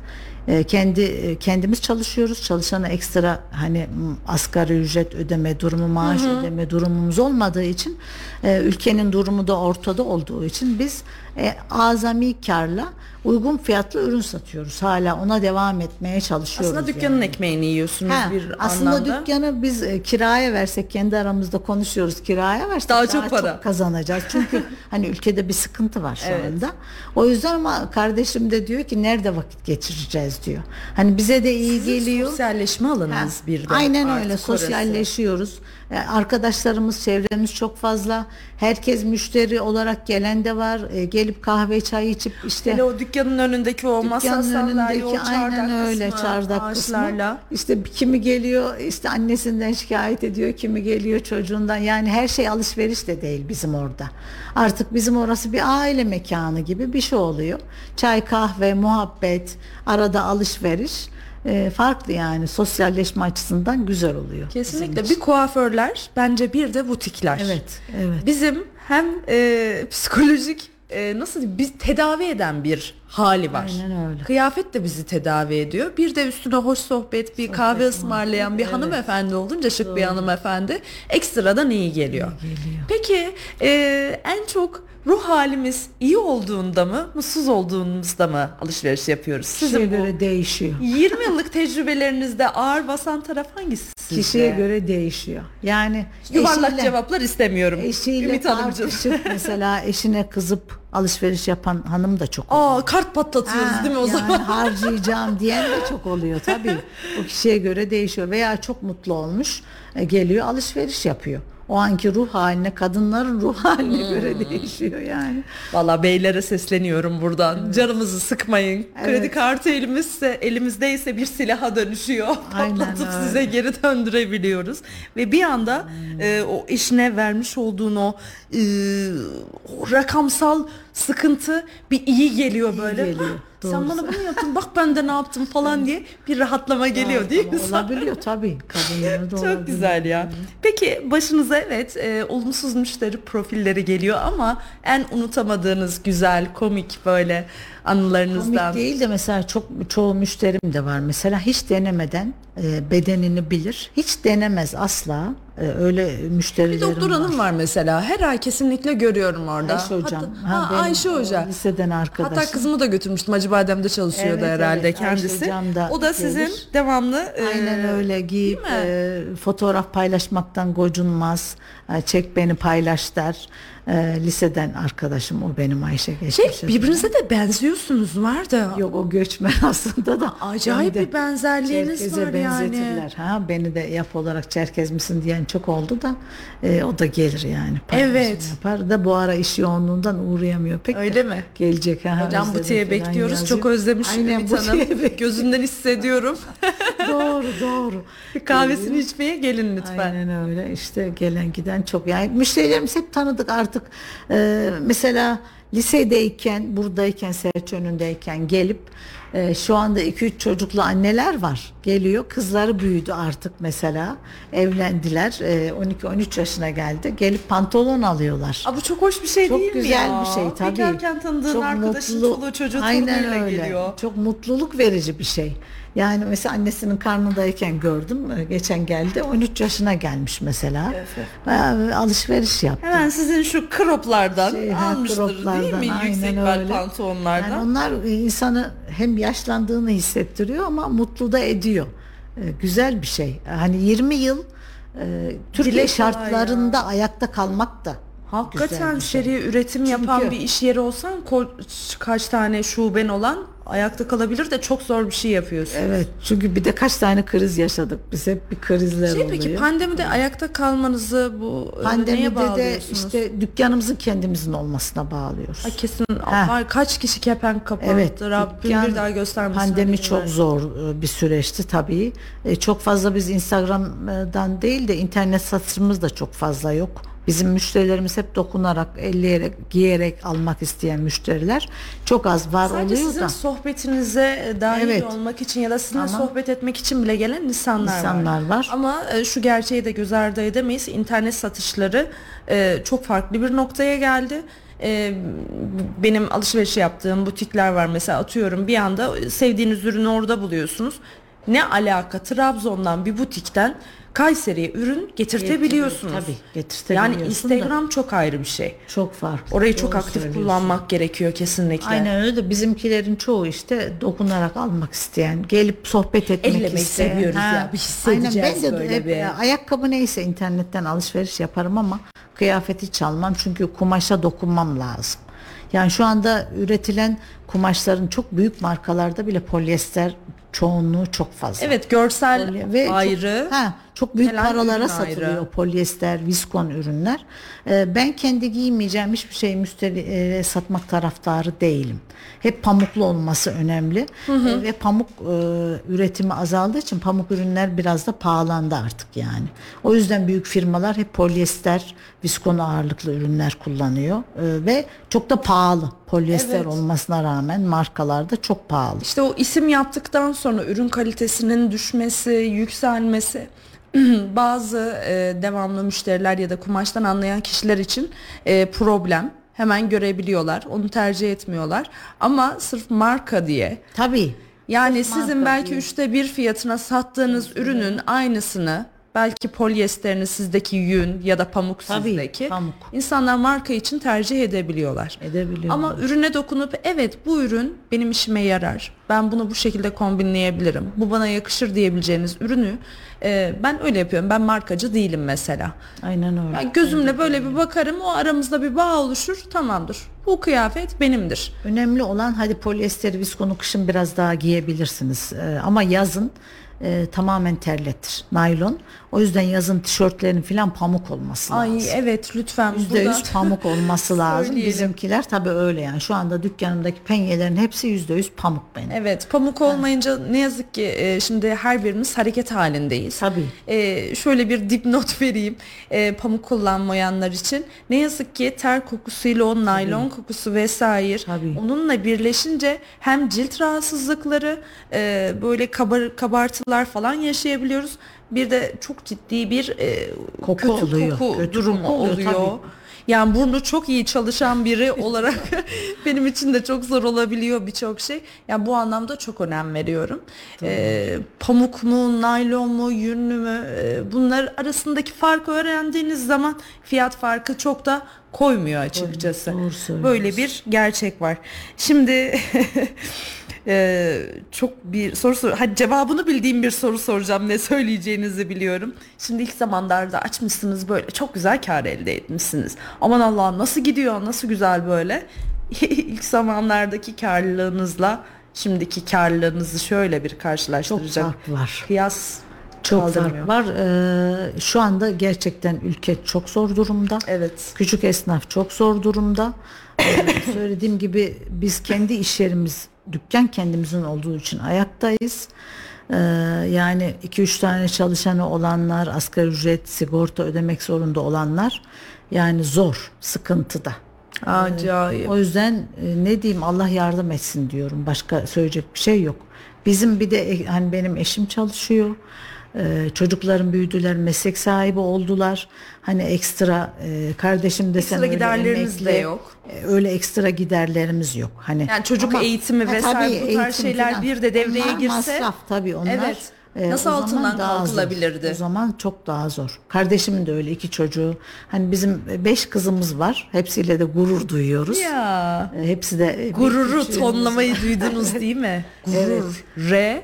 E, kendi e, kendimiz çalışıyoruz. Çalışana ekstra hani asgari ücret ödeme durumu, maaş ödeme durumumuz olmadığı için e, ülkenin durumu da ortada olduğu için biz e, azami karla uygun fiyatlı ürün satıyoruz. Hala ona devam etmeye çalışıyoruz. Aslında dükkanın yani. ekmeğini yiyorsunuz Ha, bir aslında anlamda. dükkanı biz e, kiraya versek kendi aramızda konuşuyoruz kiraya versek Daha çok para. kazanacağız. Çünkü hani ülkede bir sıkıntı var şu Evet. anda. O yüzden ama kardeşim de diyor ki nerede vakit geçireceğiz diyor. Hani bize de iyi Sizin geliyor. Sosyalleşme Ha, alanınız bir de. Aynen öyle sosyalleşiyoruz arkadaşlarımız, çevremiz çok fazla. Herkes müşteri olarak gelen de var. E, gelip kahve çay içip işte Hele o dükkanın önündeki o masa sandalye, o çardak aynen öyle kısmı, çardak ağaçlarla. kısmı. İşte kimi geliyor işte annesinden şikayet ediyor, kimi geliyor çocuğundan. Yani her şey alışveriş de değil bizim orada. Artık bizim orası bir aile mekanı gibi bir şey oluyor. Çay, kahve, muhabbet, arada alışveriş. E, farklı yani sosyalleşme açısından güzel oluyor. Kesinlikle bir kuaförler bence bir de butikler. Evet, evet. Bizim hem e, psikolojik e, nasıl diyeyim biz tedavi eden bir hali var. Aynen öyle. Kıyafet de bizi tedavi ediyor. Bir de üstüne hoş sohbet, bir kahve ısmarlayan bir hanımefendi olunca şık bir hanımefendi ekstradan iyi geliyor. geliyor. Peki e, en çok ruh halimiz iyi olduğunda mı, mutsuz olduğumuzda mı alışveriş yapıyoruz? Kişiye Sizin bu göre değişiyor. 20 yıllık tecrübelerinizde ağır basan taraf hangisi sizce? Kişiye göre değişiyor. Yani Yuvarlak eşiyle- cevaplar istemiyorum. Eşiyle Ümit tartışıp mesela eşine kızıp alışveriş yapan hanım da çok oluyor. Aa kart patlatıyoruz Ha, değil mi o yani zaman? harcayacağım diyen de çok oluyor tabii. O kişiye göre değişiyor veya çok mutlu olmuş e, geliyor alışveriş yapıyor. O anki ruh haline kadınların ruh haline Hmm. göre değişiyor yani. Valla beylere sesleniyorum buradan. Canımızı sıkmayın. Kredi Evet. kartı elimizse elimizdeyse bir silaha dönüşüyor. Aynen Patlatıp öyle. size geri döndürebiliyoruz. Ve bir anda e, o eşine vermiş olduğun o, e, o rakamsal sıkıntı bir iyi geliyor böyle. geliyor, "Hah, Sen doğrusu." bana bunu yaptın bak ben de ne yaptım falan diye bir rahatlama geliyor değil mi? Olabiliyor tabii. Kadınlarda Çok olabiliyor. güzel ya. Peki başınıza evet e, olumsuz müşteri profilleri geliyor ama en unutamadığınız güzel, komik böyle anılarınızdan. Komik değil de mesela çok çoğu müşterim de var mesela hiç denemeden e, bedenini bilir. Hiç denemez asla. E, öyle müşterilerim Bir doktor hanım var mesela. Her ay kesinlikle görüyorum orada. Ayşe hocam. Hatta- ha, benim Ayşe Hoca. Liseden arkadaşım. Hatta kızımı da götürmüştüm. Acıbadem'de çalışıyordu Evet, herhalde evet. Kendisi. da o da sizin gelir. devamlı e, Aynen öyle giyip e, fotoğraf paylaşmaktan gocunmaz. E, çek beni paylaş der. E, liseden arkadaşım o benim Ayşe geçmiş. şey birbirinize de benziyorsunuz var da. Yok o göçmen aslında da. Acayip bir benzerliğiniz Çerkez'e var yani. benzetirler. Ha, beni de yap olarak Çerkez misin diyen çok oldu da e, o da gelir yani. Evet. Yapar da bu ara iş yoğunluğundan uğrayamıyor pek. Öyle mi? Gelecek. Ha, Hocam falan bekliyoruz. yazıyor. Çok özlemiş Aynen Ümit Hanım. Gözünden hissediyorum. doğru doğru. Bir kahvesini içmeye gelin lütfen. Aynen öyle işte gelen giden çok yani müşterilerimiz hep tanıdık artık Ee, mesela lisedeyken buradayken Serç önündeyken gelip e, şu anda 2-3 çocuklu anneler var geliyor kızları büyüdü artık mesela evlendiler e, 12-13 yaşına geldi gelip pantolon alıyorlar. Aa, bu çok hoş bir şey Çok değil mi güzel ya? bir şey tabii. Bekarken tanıdığın Çok arkadaşın mutlu- çoluğu çocuğu Aynen öyle. geliyor. Çok mutluluk verici bir şey. Yani mesela annesinin karnındayken gördüm. Geçen geldi. 13 yaşına gelmiş mesela. Bayağı alışveriş yaptı. Hemen sizin şu kroplardan Şey, almıştır değil mi? croplardan, Yüksek aynen bel öyle. pantolonlardan. Yani onlar insanı hem yaşlandığını hissettiriyor ama mutlu da ediyor. E, Güzel bir şey. Hani 20 yıl e, Türkiye Dile şartlarında ayakta kalmak da güzel Hakikaten bir şey. seri üretim yapan Çünkü- bir iş yeri olsan kaç tane şuben olan ayakta kalabilir de çok zor bir şey yapıyorsun. Evet çünkü bir de kaç tane kriz yaşadık. Biz hep bir krizler Şey oluyor. peki pandemide ayakta kalmanızı bu e, neye Pandemide de bağlıyorsunuz? işte dükkanımızın kendimizin olmasına bağlıyoruz. Ay kesin var kaç kişi kepenk kapattı Evet. Rabbim dükkan- bir daha göstermesin. Pandemi çok günler. zor e, bir süreçti tabii. E, Çok fazla biz Instagram'dan değil de internet satışımız da çok fazla yok. Bizim müşterilerimiz hep dokunarak, elleyerek, giyerek almak isteyen müşteriler. Çok az var Sadece oluyor sizin da. sohbetinize dahil Evet. olmak için ya da sizinle Ama- sohbet etmek için bile gelen insanlar, İnsanlar var. Ama e, şu gerçeği de göz ardı edemeyiz. İnternet satışları e, çok farklı bir noktaya geldi. E, benim alışveriş yaptığım butikler var mesela atıyorum bir anda sevdiğiniz ürünü orada buluyorsunuz. Ne alaka Trabzon'dan bir butikten Kayseri'ye ürün getirtebiliyorsunuz. Tabii, getirtebiliyorsun Yani da. Instagram çok ayrı bir şey. Çok farklı. Orayı çok Doğru aktif kullanmak gerekiyor kesinlikle. Aynen öyle de bizimkilerin çoğu işte dokunarak almak isteyen, gelip sohbet etmek Ellemeyi isteyen. seviyoruz ya, bir hissedeceğiz Aynen ben de böyle hep, bir. e, ayakkabı neyse internetten alışveriş yaparım ama kıyafeti hiç almam çünkü kumaşa dokunmam lazım. Yani şu anda üretilen kumaşların çok büyük markalarda bile polyester çoğunluğu çok fazla. Evet görsel Polye- ve ayrı. Çok, ha, Çok büyük Gelen paralara satılıyor ayrı. polyester, viskon ürünler. Ee, ben kendi giymeyeceğim hiçbir şeyi müşteriye satmak taraftarı değilim. Hep pamuklu olması önemli. Ee, ve pamuk e, üretimi azaldığı için pamuk ürünler biraz da pahalandı artık yani. O yüzden büyük firmalar hep polyester, viskon ağırlıklı ürünler kullanıyor Ee, ve çok da pahalı. Polyester Evet. olmasına rağmen markalarda çok pahalı. İşte o isim yaptıktan sonra ürün kalitesinin düşmesi, yükselmesi bazı e, devamlı müşteriler ya da kumaştan anlayan kişiler için e, problem. Hemen görebiliyorlar. Onu tercih etmiyorlar. Ama sırf marka diye Tabii. yani Sırf sizin marka belki diye. üçte bir fiyatına sattığınız ürünün aynısını belki polyesterini sizdeki yün ya da pamuk Tabii, sizdeki pamuk. insanlar marka için tercih edebiliyorlar. Edebiliyorlar. Ama ürüne dokunup evet bu ürün benim işime yarar. Ben bunu bu şekilde kombinleyebilirim. Bu bana yakışır diyebileceğiniz ürünü e, ben öyle yapıyorum. Ben markacı değilim mesela. Aynen öyle. Ben gözümle böyle bir bakarım o aramızda bir bağ oluşur tamamdır. Bu kıyafet benimdir. Önemli olan hadi polyester viskonu kışın biraz daha giyebilirsiniz Ee, ama yazın e, tamamen terletir naylon. O yüzden yazın tişörtlerin filan pamuk olması Ay lazım. evet lütfen Yüzde yüz pamuk olması lazım. Söyleyelim. Bizimkiler tabii öyle yani. Şu anda dükkanımdaki penyelerin hepsi yüzde yüz pamuk benim. Evet pamuk olmayınca ne yazık ki e, şimdi her birimiz hareket halindeyiz. Tabii. E, şöyle bir dipnot vereyim e, pamuk kullanmayanlar için. Ne yazık ki ter kokusuyla o naylon kokusu vesaire Tabii. onunla birleşince hem cilt rahatsızlıkları e, böyle kabar, kabartılar falan yaşayabiliyoruz. Bir de çok ciddi bir e, Koku kötü oluyor, koku kötü durumu koku oluyor, oluyor. tabii. Yani burnu çok iyi çalışan biri olarak benim için de çok zor olabiliyor birçok şey. Yani bu anlamda çok önem veriyorum. Ee, pamuk mu, naylon mu, yünlü mü e, bunlar arasındaki farkı öğrendiğiniz zaman fiyat farkı çok da koymuyor açıkçası. Doğru söylüyorsun. Böyle bir gerçek var. Şimdi e, çok bir soru sor. Hadi cevabını bildiğim bir soru soracağım. Ne söyleyeceğinizi biliyorum. Şimdi ilk zamanlarda açmışsınız böyle çok güzel kar elde etmişsiniz. Aman Allah'ım nasıl gidiyor? Nasıl güzel böyle? ilk zamanlardaki karlılığınızla şimdiki karlılığınızı şöyle bir Çok karşılaştıracak. fark var. Kıyas Çok fark var. Ee, şu anda gerçekten ülke çok zor durumda. Evet. Küçük esnaf çok zor durumda. Ee, söylediğim gibi biz kendi iş yerimiz, dükkan kendimizin olduğu için ayaktayız. Ee, yani 2-3 tane çalışanı olanlar, asgari ücret, sigorta ödemek zorunda olanlar yani zor, sıkıntıda. Acayip. O yüzden e, ne diyeyim Allah yardım etsin diyorum. Başka söyleyecek bir şey yok. Bizim bir de e, hani benim eşim çalışıyor. Ee, çocuklarım büyüdüler, meslek sahibi oldular. Hani ekstra e, kardeşim desen Ekstra öyle giderleriniz de emekli, yok. e, Öyle ekstra giderlerimiz yok. Hani Yani çocuk ama- eğitimi Ha, vesaire tabii, bu tarz eğitim şeyler filan. bir de devreye Onlar girse- masraf tabii onlar. Evet. e, Nasıl altından daha zor. kalkılabilirdi? O zaman çok daha zor. Kardeşimin de öyle iki çocuğu. Hani bizim beş kızımız var. Hepsiyle de gurur duyuyoruz. Ya. E, Hepsi de e, Gururu tonlamayı duydunuz değil mi? Gurur. R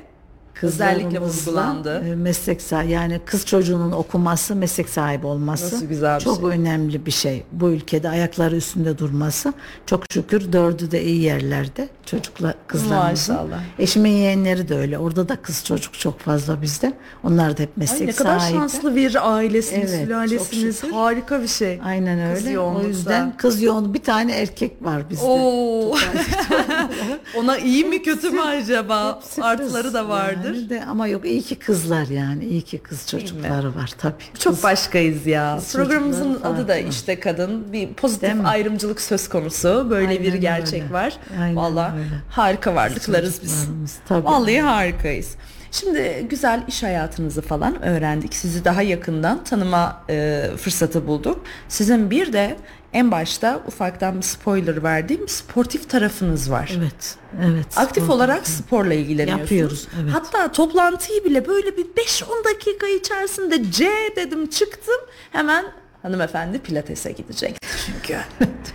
özellikle vurgulandı. e, Meslek sahibi yani kız çocuğunun okuması, meslek sahibi olması Nasıl güzel bir çok şey. önemli bir şey. Bu ülkede ayakları üstünde durması. Çok şükür dördü de iyi yerlerde çocukla kızlarımızın. Maşallah. Eşimin yeğenleri de öyle. Orada da kız çocuk çok fazla bizde. Onlar da hep meslek Ay ne kadar sahibi. şanslı bir ailesiniz, Evet, sülalesiniz. Harika bir şey. Aynen Kız öyle. yoğunlukta. O yüzden kız yoğun bir tane erkek var bizde. Oo. Ona iyi mi kötü mü acaba? Hepsi Artları kız da vardır. yani de, ama yok iyi ki kızlar yani. iyi ki kız çocukları var tabii. Çok Kız- başkayız ya. Kız Programımızın adı da işte kadın. Bir pozitif ayrımcılık söz konusu. Böyle bir Aynen gerçek öyle. var. Aynen Valla öyle. harika varlıklarız biz. Tabii. Vallahi harikayız. Şimdi güzel iş hayatınızı falan öğrendik. Sizi daha yakından tanıma e, fırsatı bulduk. Sizin bir de en başta ufaktan bir spoiler verdiğim sportif tarafınız var. Evet. Evet. Aktif Spor- olarak sporla ilgileniyorsunuz. Yapıyoruz, evet. Hatta toplantıyı bile böyle bir 5-10 dakika içerisinde C dedim çıktım. Hemen hanımefendi pilatese gidecek çünkü.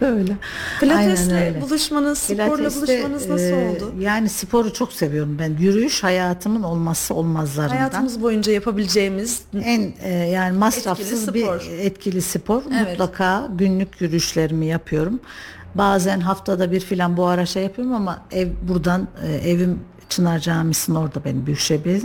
öyle. Pilatesle Aynen öyle. buluşmanız, sporla Pilates'te, buluşmanız nasıl e, oldu? Yani sporu çok seviyorum ben. Yürüyüş hayatımın olmazsa olmazlarından. Hayatımız boyunca yapabileceğimiz en e, yani masrafsız Etkili bir spor. etkili spor. Evet. Mutlaka günlük yürüyüşlerimi yapıyorum. Bazen haftada bir filan bu ara şey yapıyorum ama ev buradan e, evim Çınar Camisi'nin orada benim Büyükşehir.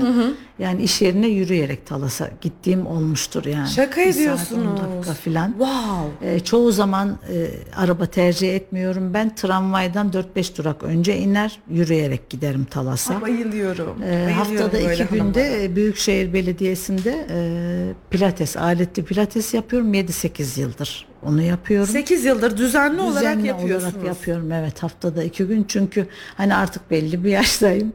Yani iş yerine yürüyerek Talas'a gittiğim olmuştur yani. Şaka Bir saat, ediyorsunuz. dakika falan. Wow. Ee, çoğu zaman e, araba tercih etmiyorum. Ben tramvaydan 4-5 durak önce iner yürüyerek giderim Talas'a. Bayılıyorum. Ee, Bayılıyorum haftada böyle iki günde hanımlara. e, Büyükşehir Belediyesi'nde e, pilates, aletli pilates yapıyorum 7-8 yıldır. Onu yapıyorum. 8 yıldır düzenli, olarak Düzenli yapıyorsunuz. olarak yapıyorum evet haftada iki gün çünkü hani artık belli bir yaştayım.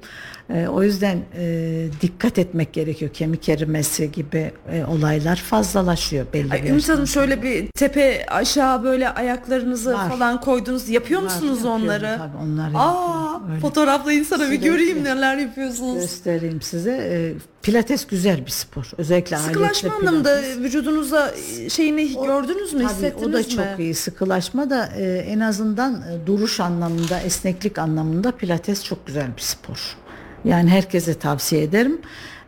Ee, o yüzden e, dikkat etmek gerekiyor. Kemik erimesi gibi e, olaylar fazlalaşıyor belli Ay, bir Ümit Hanım şöyle bir tepe aşağı böyle ayaklarınızı Var. falan koydunuz. Yapıyor Var, musunuz onları? tabii, onları Aa, yapıyorum, öyle. fotoğraflayın sana bir göreyim neler yapıyorsunuz. göstereyim size. Ee, pilates güzel bir spor. Özellikle Sıkılaşma anlamında pilates. vücudunuza şeyini O- gördünüz mü, Tabii, hissettiniz o da mi? çok iyi. Sıkılaşma da e, en azından e, duruş anlamında, esneklik anlamında pilates çok güzel bir spor. Yani herkese tavsiye ederim.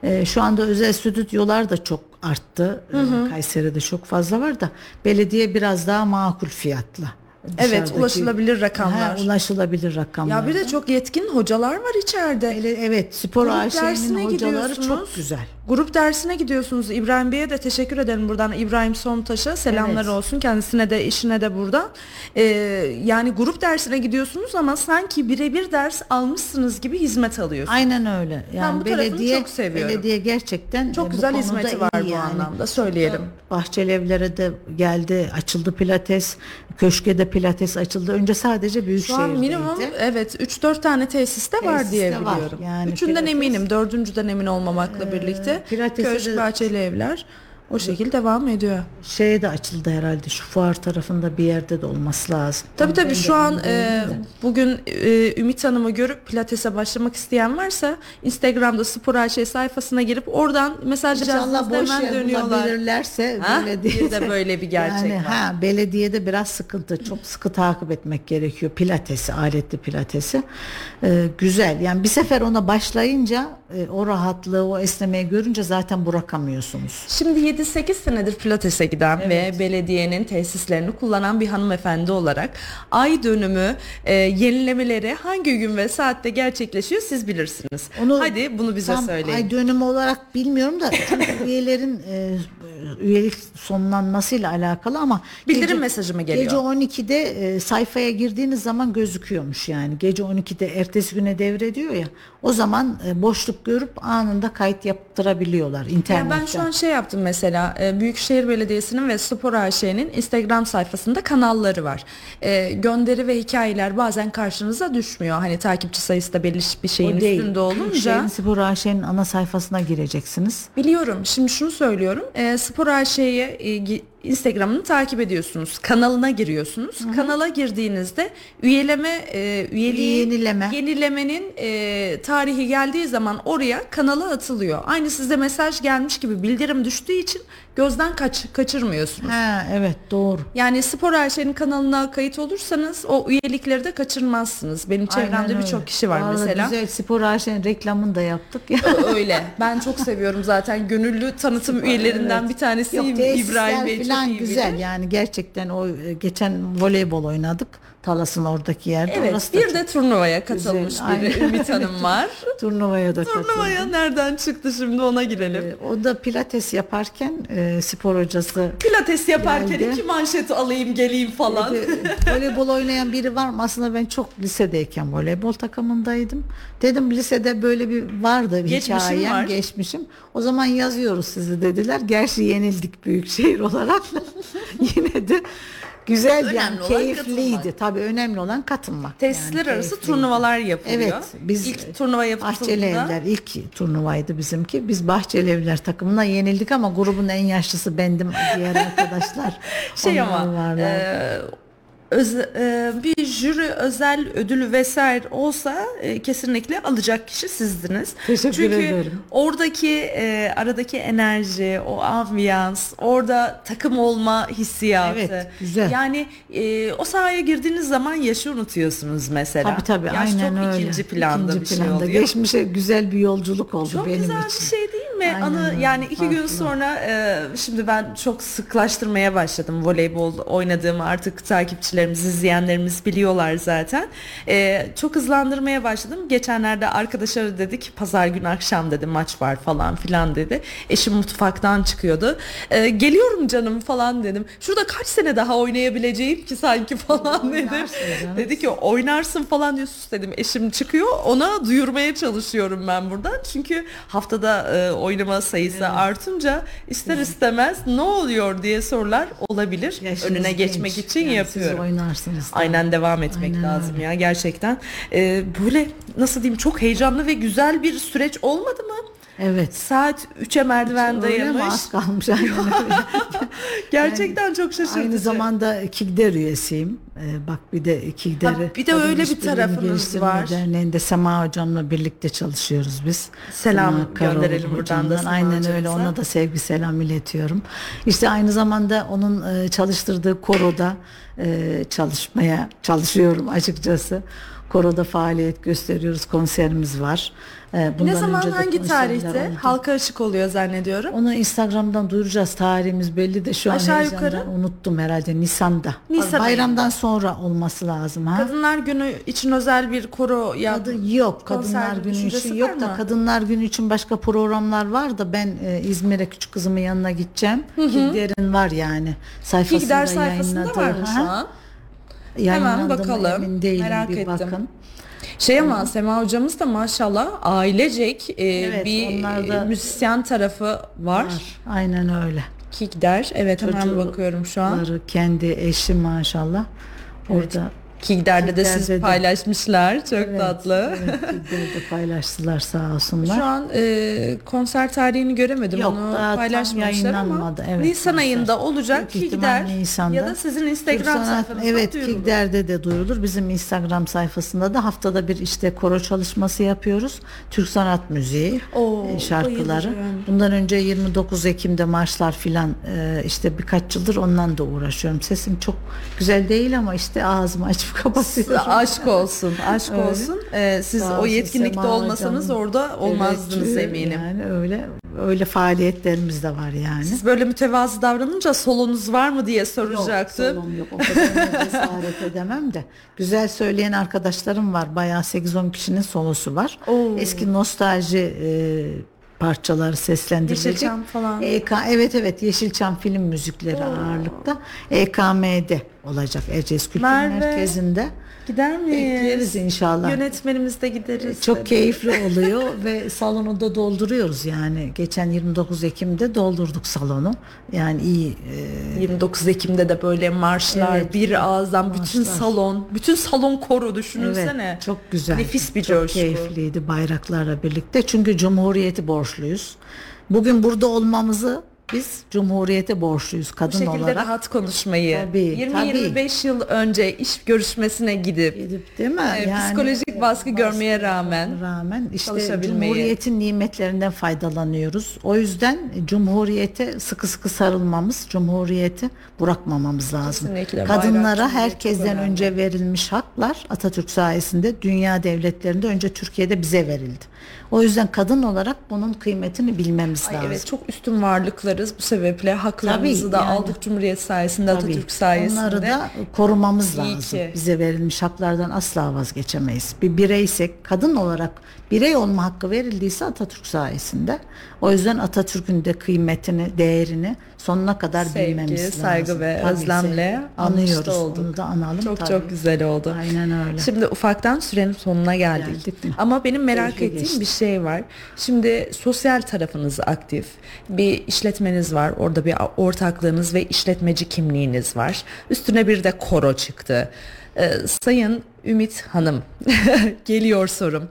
E, şu anda özel stüdyolar da çok arttı. E, Kayseri'de çok fazla var da belediye biraz daha makul fiyatla. Evet, ulaşılabilir rakamlar. Ha, ulaşılabilir rakamlar. Ya bir de çok yetkin hocalar var içeride. Ele- evet spor AŞ'nin hocaları çok güzel. Grup dersine gidiyorsunuz. İbrahim Bey'e de teşekkür ederim buradan. İbrahim Sontaş'a selamlar Evet. olsun. Kendisine de işine de buradan. Ee, yani grup dersine gidiyorsunuz ama sanki birebir ders almışsınız gibi hizmet alıyorsunuz. Aynen öyle. Yani bu tarafını belediye çok seviyorum. belediye gerçekten Çok e, bu güzel hizmeti var bu yani. anlamda söyleyelim. Bahçeli evlere de geldi, açıldı pilates, köşke de pilates açıldı. Önce sadece Şu an minimum evet 3-4 tane tesiste var Tesiste diye var. biliyorum. Yani Üçünden pilates- eminim, dördüncüden emin olmamakla birlikte. Pilatesi Köşk, de- bahçeli evler o şekilde devam ediyor. Şeye de açıldı herhalde şu fuar tarafında bir yerde de olması lazım. Tabii tabii ben şu an e, bugün e, Ümit Hanım'ı görüp pilatese başlamak isteyen varsa Instagram'da Spor AŞ sayfasına girip oradan mesaj yazdığınızda hemen dönüyorlar. bulabilirlerse Ha? belediye de böyle bir gerçek yani, var. Ha, belediyede biraz sıkıntı. Çok sıkı takip etmek gerekiyor. Pilatesi, aletli pilatesi. Ee, güzel. Yani bir sefer ona başlayınca e, o rahatlığı, o esnemeyi görünce zaten bırakamıyorsunuz. Şimdi 7-8 senedir pilatese giden ve belediyenin tesislerini kullanan bir hanımefendi olarak ay dönümü e, yenilemeleri hangi gün ve saatte gerçekleşiyor siz bilirsiniz. Hadi bunu bize tam söyleyin. Ay dönümü olarak bilmiyorum da üyelerin e, üyelik sonlanmasıyla alakalı ama Bildirim mesajı mı geliyor? Gece 12'de e, sayfaya girdiğiniz zaman gözüküyormuş yani. Gece 12'de ertesi güne devrediyor ya. O zaman e, boşluk görüp anında kayıt yaptırabiliyorlar Yani internetten. ben şu an şey yaptım mesela e, Büyükşehir Belediyesi'nin ve Spor AŞ'nin Instagram sayfasında kanalları var. E, gönderi ve hikayeler bazen karşınıza düşmüyor. Hani takipçi sayısı da belli bir şeyin üstünde olunca. Büyükşehir'in Spor AŞ'nin ana sayfasına gireceksiniz. Biliyorum. Şimdi şunu söylüyorum. E, Spor AŞ'ye Instagram'ını takip ediyorsunuz. Kanalına giriyorsunuz. Kanala girdiğinizde üyeleme e, üyeliği Yenileme. yenilemenin e, tarihi geldiği zaman oraya kanala atılıyor. Aynı size mesaj gelmiş gibi bildirim düştüğü için gözden kaç kaçırmıyorsunuz. Ha evet doğru. Yani Spor Ayşe'nin kanalına kayıt olursanız o üyelikleri de kaçırmazsınız. Benim çevremde birçok kişi var Vallahi mesela. Güzel Spor AŞ'nin reklamını da yaptık ya. Öyle. Ben çok seviyorum zaten. Gönüllü tanıtım üyelerinden Evet. bir tanesiyim. Yok İbrahim Bey iyi güzel yani gerçekten o e, geçen voleybol oynadık Talas'ın oradaki yerde. Evet Orası bir de turnuvaya katılmış güzel, bir aynen. Ümit Hanım var. turnuvaya da katıldım. Turnuvaya nereden çıktı şimdi ona girelim. Ee, O da pilates yaparken e, spor hocası Pilates yaparken Geldi. iki manşeti alayım geleyim falan. dedi, voleybol oynayan biri var mı? Aslında ben çok lisedeyken voleybol takımındaydım. Dedim lisede böyle bir vardı bir Geçmişim hikayem, var. geçmişim. O zaman yazıyoruz sizi dediler. Gerçi yenildik büyükşehir olarak. Yine de güzel Önemli yani keyifliydi. katılmak. Tabii önemli olan katılmak. Tesisler Yani arası keyifliydi. turnuvalar yapılıyor. Evet, biz ilk turnuva yapıldığında Evler ilk turnuvaydı bizimki. Biz Bahçeli Evler takımına yenildik ama grubun en yaşlısı bendim. Diğer arkadaşlar şey onlar ama varlar. e, öz- e, bir jüri özel ödülü vesaire olsa e, kesinlikle alacak kişi sizdiniz. Teşekkür Çünkü ederim. oradaki e, aradaki enerji, o ambiyans, orada takım olma hissiyatı. Evet, güzel. Yani e, o sahaya girdiğiniz zaman yaşı unutuyorsunuz mesela. Tabii tabii Yaş aynen çok öyle. ikinci planda İkinci bir şey planda. oluyor. Geçmişe güzel bir yolculuk oldu Çok benim güzel için. bir şey değil mi? Yine Aynen anı öyle, yani iki gün farklı. sonra e, şimdi ben çok sıklaştırmaya başladım voleybol oynadığımı artık takipçilerimiz izleyenlerimiz biliyorlar zaten. E, çok hızlandırmaya başladım. Geçenlerde arkadaşlara dedik pazar günü akşam dedi maç var falan filan dedi. Eşim mutfaktan çıkıyordu. E, geliyorum canım falan dedim. Şurada kaç sene daha oynayabileceğim ki sanki falan dedim. Dedi ki oynarsın falan diye sus dedim. Eşim çıkıyor ona duyurmaya çalışıyorum ben buradan. Çünkü haftada e, oynama sayısı artınca ister istemez ne oluyor diye sorular olabilir. Yaşınız Önüne genç. geçmek için Yani yapıyorum. Siz oynarsınız. da. Aynen devam etmek Aynen lazım öyle. ya gerçekten. E, böyle nasıl diyeyim çok heyecanlı ve güzel bir süreç olmadı mı? Evet. Saat 3'e merdiven Öyle mi? dayamış. Az kalmış. Aynen öyle. Gerçekten çok şaşırtıcı. Aynı zamanda KİGDER üyesiyim. Ee, bak bir de KİGDER'i bir de öyle bir tarafınız var. Derneği'nde Sema hocamla birlikte çalışıyoruz biz. Selam Sema gönderelim buradan da Sema Aynen hocamıza. öyle ona da sevgi selam iletiyorum. İşte aynı zamanda onun e, çalıştırdığı koroda e, çalışmaya çalışıyorum açıkçası. Koroda faaliyet gösteriyoruz. Konserimiz var. E, ne bundan zaman önce de hangi tarihte? Halka açık oluyor zannediyorum. Onu Instagram'dan duyuracağız. Tarihimiz belli de şu an Aşağı yukarı? unuttum herhalde Nisan'da. Nisan Bayramdan sonra olması lazım ha. Kadınlar Günü için özel bir koro yap. Kadın yok. Kadınlar günü için yok da mı? Kadınlar günü için başka programlar var da ben e, İzmir'e küçük kızımın yanına gideceğim. Kigder'in var yani. Sayfasında Kigder sayfasında var mı şu an? Mı bakalım. Emin değilim Merak bir ettim. bakın. Şey ama Sema hocamız da maşallah ailecek e, Evet, bir onlar da- e, müzisyen tarafı var. Aynen öyle. Kigder. Evet hemen Çocukları, bakıyorum şu an. Kendi eşi maşallah. Orada Kigder'de de siz paylaşmışlar. Çok Evet, tatlı. Evet, Kigder'de paylaştılar sağ olsunlar. Şu an e, konser tarihini göremedim. Yok, Onu daha paylaşmamışlar ama. Evet, Nisan konser. ayında olacak Büyük Kigder Nisan'da. ya da sizin Instagram sayfanızda Evet duyurulur. Kigder'de de duyurulur. Bizim Instagram sayfasında da haftada bir işte koro çalışması yapıyoruz. Türk sanat müziği Oo, e, şarkıları. bayılırım. Bundan önce 29 Ekim'de marşlar filan e, işte birkaç yıldır ondan da uğraşıyorum. Sesim çok güzel değil ama işte ağzımı açıp kapatıyorum. Aşk olsun, aşk Öyle. olsun. Ee, siz Sağ o yetkinlikte Sema olmasanız hocam. orada olmazdınız Evet, eminim. Yani öyle öyle faaliyetlerimiz de var yani. Siz böyle mütevazı davranınca solonuz var mı diye Yok, soracaktım. solum yok. O kadar cesaret edemem de. Güzel söyleyen arkadaşlarım var. Bayağı 8-10 kişinin solosu var. Oo. Eski nostalji e, parçaları seslendirilecek. Yeşilçam falan. EK, evet evet Yeşilçam film müzikleri ağırlıkta. EKM'de olacak Erciyes Kültür Merve. Merkezi'nde. Gider miyiz? Bekleriz inşallah. Yönetmenimiz de gideriz. Çok dedi. keyifli oluyor ve salonu da dolduruyoruz yani. Geçen 29 Ekim'de doldurduk salonu. Yani iyi e, 29 Ekim'de de böyle marşlar, Evet, bir ağızdan bütün marşlar. salon, bütün salon koru düşünürsene. Evet, çok güzel. Nefis bir çok coşku. keyifliydi bayraklarla birlikte. Çünkü Cumhuriyeti borçluyuz. Bugün burada olmamızı biz Cumhuriyete borçluyuz Bu kadın şekilde olarak. rahat konuşmayı. Tabii, 20-25 yıl önce iş görüşmesine gidip Gidip değil mi? e, psikolojik baskı görmeye rağmen rağmen işte. Cumhuriyetin nimetlerinden faydalanıyoruz. O yüzden Cumhuriyete sıkı sıkı sarılmamız, Cumhuriyeti bırakmamamız lazım. Kesinlikle. Bayrak, Kadınlara çok herkesten önce verilmiş haklar Atatürk sayesinde dünya devletlerinde önce Türkiye'de bize verildi. O yüzden kadın olarak bunun kıymetini bilmemiz Ay lazım. evet çok üstün varlıklarız bu sebeple haklarımızı Tabii, da yani. aldık Cumhuriyet sayesinde Tabii. Atatürk sayesinde. Onları da korumamız İyi lazım. ki. Bize verilmiş haklardan asla vazgeçemeyiz. Bir bireysek, kadın olarak birey olma hakkı verildiyse Atatürk sayesinde. O yüzden Atatürk'ün de kıymetini, değerini sonuna kadar Sevgi, bilmemiz lazım. saygı ve Tabii, özlemle anıyoruz. olduk. Onu da analım çok tabii. çok güzel oldu. Aynen öyle. Şimdi ufaktan sürenin sonuna geldik. Geldik mi? Ama benim merak Keyifli ettiğim geçti. bir şey var. Şimdi sosyal tarafınız aktif. Bir işletmeniz var. Orada bir ortaklığınız ve işletmeci kimliğiniz var. Üstüne bir de koro çıktı. Ee, Sayın Ümit Hanım geliyor sorum.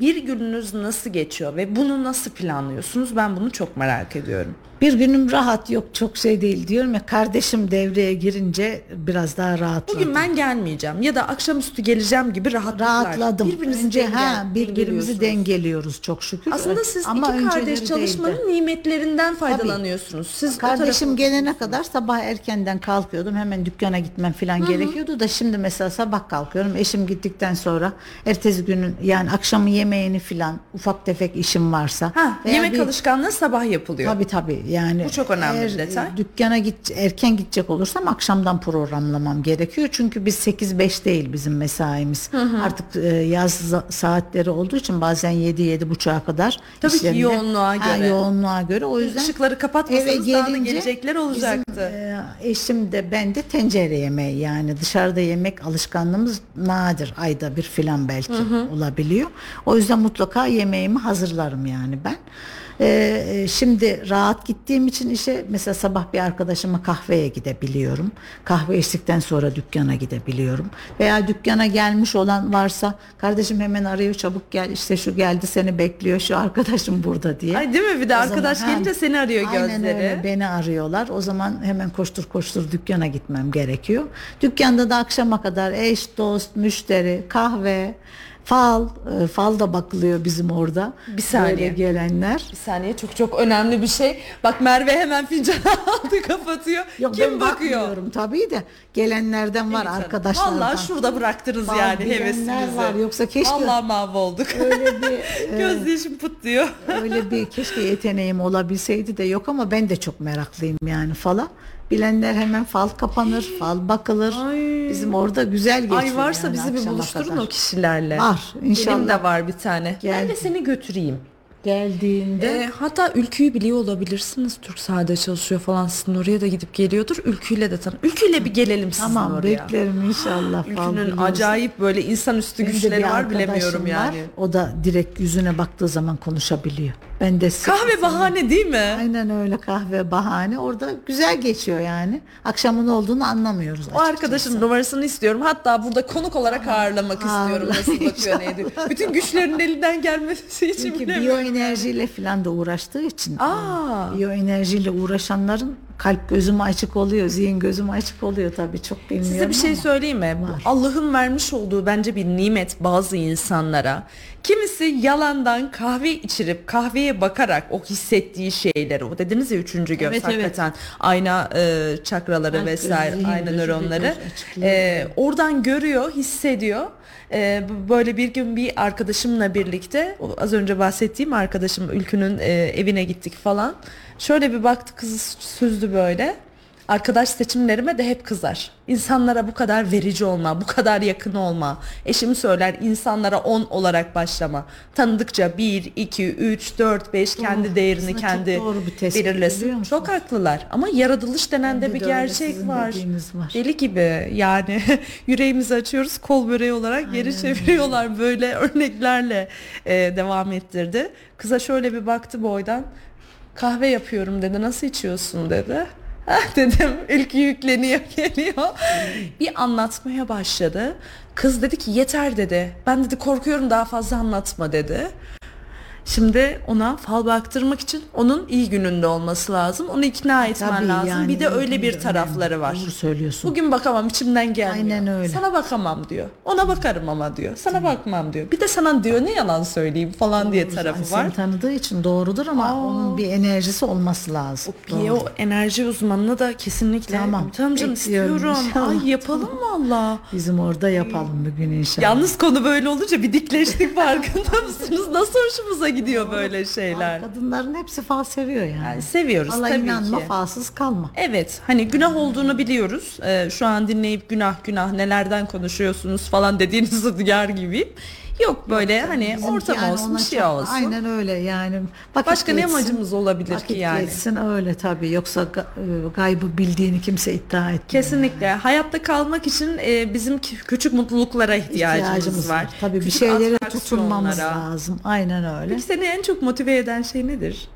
Bir gününüz nasıl geçiyor ve bunu nasıl planlıyorsunuz? Ben bunu çok merak ediyorum. Bir günüm rahat yok çok şey değil diyorum ya kardeşim devreye girince biraz daha rahatladım. Bugün ben gelmeyeceğim ya da akşamüstü geleceğim gibi rahatlıklar. rahatladım. Birbirinizi Önce denge- ha birbirimizi dengeliyoruz çok şükür. Aslında siz Ama iki kardeş çalışmanın değildi. nimetlerinden faydalanıyorsunuz. Siz o Kardeşim gelene kadar sabah erkenden kalkıyordum. Hemen dükkana gitmem falan gerekiyordu da şimdi mesela sabah kalkıyorum. Eşim gittikten sonra ertesi günün yani akşamı yemeğini falan ufak tefek işim varsa. Ha, yemek bir- alışkanlığı sabah yapılıyor. Tabii tabii yani. Bu çok önemli bir eğer, detay. e, Dükkana git erken gidecek olursam akşamdan programlamam gerekiyor. Çünkü biz 8-5 değil bizim mesaimiz. Artık e, yaz saatleri olduğu için bazen 7-7.30'a kadar. Tabii ki işlerinde- yoğunluğa Ha, göre. yoğunluğa göre. O yüzden Işıkları kapatmasanız eve daha da gelecekler olacaktı. Bizim, e, eşim de ben de tencere yemeği yani dışarıda yemek alışkanlığımız nadir. Ayda bir filan belki olabiliyor. O yüzden mutlaka yemeğimi hazırlarım yani ben. E, e, şimdi rahat gittiğim için işe mesela sabah bir arkadaşıma kahveye gidebiliyorum. Kahve içtikten sonra dükkana gidebiliyorum. Veya dükkana gelmiş olan varsa kardeşim hemen arıyor çabuk gel işte şu geldi seni bekliyor şu arkadaşım burada diye. Ay değil mi? Bir de O arkadaş zaman- gelince seni arıyor Aynen gözleri. öyle beni arıyorlar. O zaman hemen koştur koştur dükkana gitmem gerekiyor. Dükkanda da akşama kadar eş, dost, müşteri, kahve, fal, e, fal da bakılıyor bizim orada. Bir saniye. Böyle gelenler. Bir saniye çok çok önemli bir şey. Bak Merve hemen fincanı aldı kapatıyor. Yok Kim ben bakıyor? bakmıyorum tabii de gelenlerden var Evet arkadaşlardan. Vallahi şurada bıraktınız Fal yani bilenler hevesinizi. var. Yoksa keşke- Vallahi mahvolduk. Öyle bir e, Göz yaşım diyor. Öyle bir keşke yeteneğim olabilseydi de yok ama ben de çok meraklıyım yani fala. Bilenler hemen fal kapanır, fal bakılır. Ay. Bizim orada güzel geçiyor. Ay varsa yani bizi bir buluşturun kadar. o kişilerle. Var, inşallah. Benim de var bir tane. Gel. Ben de seni götüreyim. Geldiğinde Ee, hatta Ülkü'yü biliyor olabilirsiniz. Türk sahada çalışıyor falan. Sizin oraya da gidip geliyordur. Ülkü'yle de tan. Ülkü'yle bir gelelim sizin tamam oraya. beklerim inşallah. Ülkünün acayip böyle insanüstü güçleri var bilemiyorum var. yani. O da direkt yüzüne baktığı zaman konuşabiliyor. Ben de sık- Kahve bahane değil mi? Aynen öyle kahve bahane. Orada güzel geçiyor yani. Akşamın olduğunu anlamıyoruz. O açıkçası. arkadaşın numarasını istiyorum. Hatta burada konuk olarak ağırlamak istiyorum. Nasıl bakıyor inşallah. neydi. Bütün güçlerin elinden gelmesi için Çünkü biyoenerjiyle falan da uğraştığı için. Aa. Biyoenerjiyle uğraşanların kalp gözüm açık oluyor, zihin gözüm açık oluyor tabii çok bilmiyorum Size bir şey söyleyeyim mi? Allah'ın vermiş olduğu bence bir nimet bazı insanlara. Kimisi yalandan kahve içirip kahveye bakarak o hissettiği şeyleri, o dediniz ya üçüncü göz Evet, evet. hakikaten ayna e, çakraları gözü, vesaire, zihin ayna nöronları e, oradan görüyor, hissediyor. E, böyle bir gün bir arkadaşımla birlikte, az önce bahsettiğim arkadaşım Ülkü'nün e, evine gittik falan. Şöyle bir baktı kızı süzdü böyle. Arkadaş seçimlerime de hep kızar. İnsanlara bu kadar verici olma, bu kadar yakın olma. Eşim söyler insanlara 10 olarak başlama. Tanıdıkça 1, 2, 3, 4, 5 kendi değerini aslında çok kendi doğru bir tespit, belirlesin. Çok haklılar. Ama yaratılış denen de Bende bir de gerçek var. var. Deli gibi yani yüreğimizi açıyoruz kol böreği olarak geri çeviriyorlar böyle örneklerle e, devam ettirdi. Kıza şöyle bir baktı boydan kahve yapıyorum dedi nasıl içiyorsun dedi. Ah dedim ülke yükleniyor geliyor. Bir anlatmaya başladı. Kız dedi ki yeter dedi. Ben dedi korkuyorum daha fazla anlatma dedi. Şimdi ona fal baktırmak için onun iyi gününde olması lazım. Onu ikna etmen Tabii lazım. yani bir de öyle bir tarafları var. Doğru söylüyorsun. Bugün bakamam içimden gelmiyor. Aynen öyle. Sana bakamam diyor. Ona bakarım ama diyor. Sana bakmam diyor. Bir de sana diyor ne yalan söyleyeyim falan diye tarafı var. Seni tanıdığı için doğrudur ama Aa. onun bir enerjisi olması lazım. Bir o enerji uzmanına da kesinlikle Tamam, tamam canım bekliyorum istiyorum. inşallah. Ay yapalım valla. Bizim orada yapalım bugün inşallah. Yalnız konu böyle olunca bir dikleştik farkında mısınız? Nasıl hoşumuza gidiyor böyle şeyler? Kadınların hepsi fal seviyor yani. Yani seviyoruz Allah tabii inanma ki. falsız kalma. Evet hani günah olduğunu biliyoruz. Ee, şu an dinleyip günah günah nelerden konuşuyorsunuz falan dediğinizi duyar gibiyim. Yok böyle hani Bizimki ortam yani olsun ona bir şey çok- olsun. Aynen öyle yani. Vakit Başka ne geçsin, amacımız olabilir vakit ki yani? geçsin öyle tabii. Yoksa ga- e, gaybı bildiğini kimse iddia etmiyor. Kesinlikle. Hayatta kalmak için e, bizim ki- küçük mutluluklara ihtiyacımız, var. Tabii bir Küçük şeylere atraksiyonlara. tutunmamız lazım. Aynen öyle. Peki seni en çok motive eden şey nedir?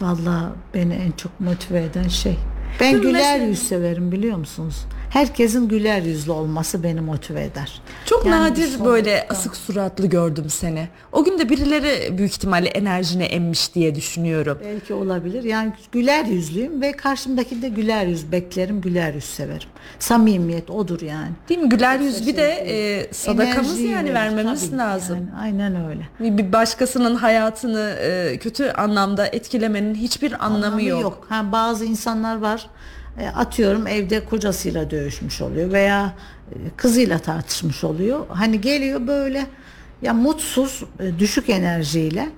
Vallahi beni en çok motive eden şey. Ben Değil mi? güler Mesela- yüz severim biliyor musunuz? Herkesin güler yüzlü olması beni motive eder. Çok Yani nadir böyle asık suratlı gördüm seni. O gün de birileri büyük ihtimalle enerjine emmiş diye düşünüyorum. Belki olabilir. Yani güler yüzlüyüm ve karşımdaki de güler yüz beklerim, güler yüz severim. Samimiyet odur yani. Değil mi? Güler yüz bir de e, sadakamız Enerjiyi yani verir, vermemiz lazım. yani. aynen öyle. Bir başkasının hayatını e, kötü anlamda etkilemenin hiçbir anlamı, yok. Ha, bazı insanlar var atıyorum evde kocasıyla dövüşmüş oluyor veya e, kızıyla tartışmış oluyor. Hani geliyor böyle ya mutsuz, e, düşük enerjiyle.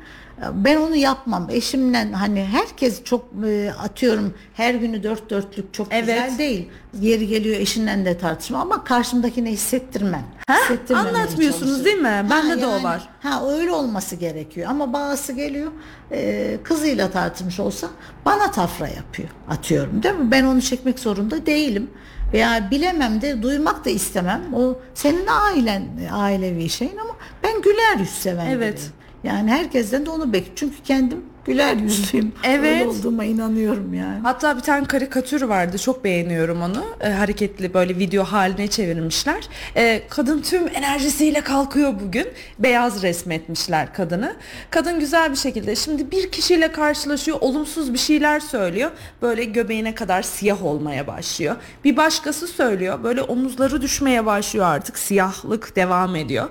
Ben onu yapmam. Eşimle hani herkes çok e, atıyorum her günü dört dörtlük çok Evet. güzel değil. Yeri geliyor eşinle de tartışma ama karşımdakine hissettirmem. Hissettirmemeye Anlatmıyorsunuz değil mi? Bende de o var. Ha öyle olması gerekiyor ama bazısı geliyor e, kızıyla tartışmış olsa bana tafra yapıyor atıyorum değil mi? Ben onu çekmek zorunda değilim veya bilemem de duymak da istemem. O senin ailen ailevi şeyin ama ben güler yüz seven Evet. biriyim. Yani herkesten de onu bekliyorum. Çünkü kendim güler yüzlüyüm. Evet. Öyle olduğuma inanıyorum yani. Hatta bir tane karikatür vardı çok beğeniyorum onu. E, hareketli böyle video haline çevirmişler. E, kadın tüm enerjisiyle kalkıyor bugün. Beyaz resmetmişler kadını. Kadın güzel bir şekilde şimdi bir kişiyle karşılaşıyor olumsuz bir şeyler söylüyor. Böyle göbeğine kadar siyah olmaya başlıyor. Bir başkası söylüyor böyle omuzları düşmeye başlıyor artık siyahlık devam ediyor.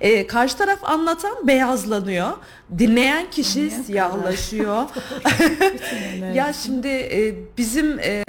E, karşı taraf anlatan beyazlanıyor dinleyen kişi siyahlaşıyor ya şimdi e, bizim e,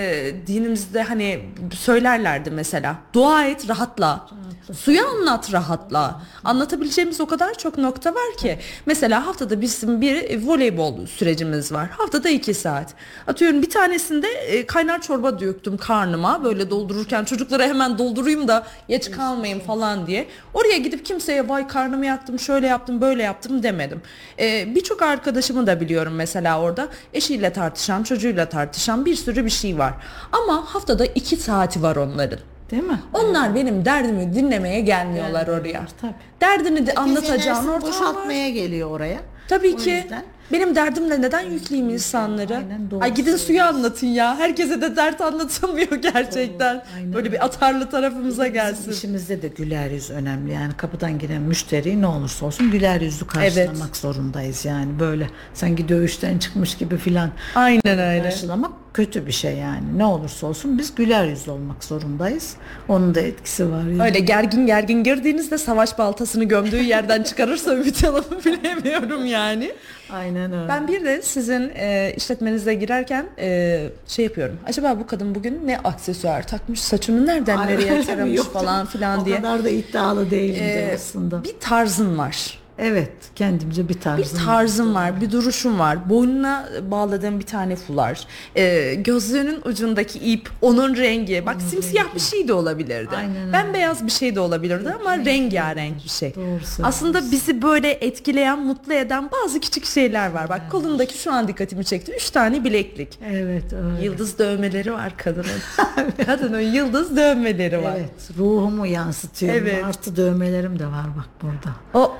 dinimizde hani söylerlerdi mesela dua et rahatla. Suyu anlat rahatla. Anlatabileceğimiz o kadar çok nokta var ki. Mesela haftada bizim bir voleybol sürecimiz var. Haftada iki saat. Atıyorum bir tanesinde e, kaynar çorba döktüm karnıma. Böyle doldururken çocuklara hemen doldurayım da geç kalmayayım falan diye. Oraya gidip kimseye vay karnımı yaktım şöyle yaptım böyle yaptım demedim. E, Birçok arkadaşımı da biliyorum mesela orada. Eşiyle tartışan çocuğuyla tartışan bir sürü bir şey var. Ama haftada iki saati var onların. Değil mi? Onlar benim derdimi dinlemeye gelmiyorlar oraya. Tabii. Derdini de anlatacağın ortam var. boşaltmaya geliyor oraya. Tabii O ki. yüzden- Benim derdimle neden yükleyeyim insanları? Aynen, doğru Ay gidin suyu anlatın ya. Herkese de dert anlatamıyor gerçekten. aynen Böyle bir atarlı tarafımıza gelsin. İşimizde de güler yüz önemli. Yani kapıdan giren müşteri ne olursa olsun güler yüzlü karşılamak Evet. zorundayız. Yani böyle sanki dövüşten çıkmış gibi filan Aynen öyle. karşılamak kötü bir şey yani. Ne olursa olsun biz güler yüzlü olmak zorundayız. Onun da etkisi var. Yani. Öyle gergin gergin girdiğinizde savaş baltasını gömdüğü yerden çıkarırsa Ümit Hanım'ı bilemiyorum yani. Aynen öyle. Ben bir de sizin e, işletmenize girerken e, şey yapıyorum. Acaba bu kadın bugün ne aksesuar takmış, saçını nereden Ay, nereye taramış falan filan o diye. kadar da iddialı değilim de E, aslında. bir tarzın var. Evet, kendimce bir Bir tarzım. var, bir duruşun var. Boynuna bağladığın bir tane fular. Ee, gözlüğünün ucundaki ip, onun rengi. Bak simsiyah bir şey de olabilirdi. Aynen öyle. Bembeyaz bir şey de olabilirdi ama rengarenk bir şey. Doğru. Aslında bizi böyle etkileyen, mutlu eden bazı küçük şeyler var. Bak kolundaki şu an dikkatimi çekti. Üç tane bileklik. Evet, öyle. Yıldız dövmeleri var kadının. kadının yıldız dövmeleri var. Evet, ruhumu yansıtıyor. Evet. Artı dövmelerim de var bak burada. O,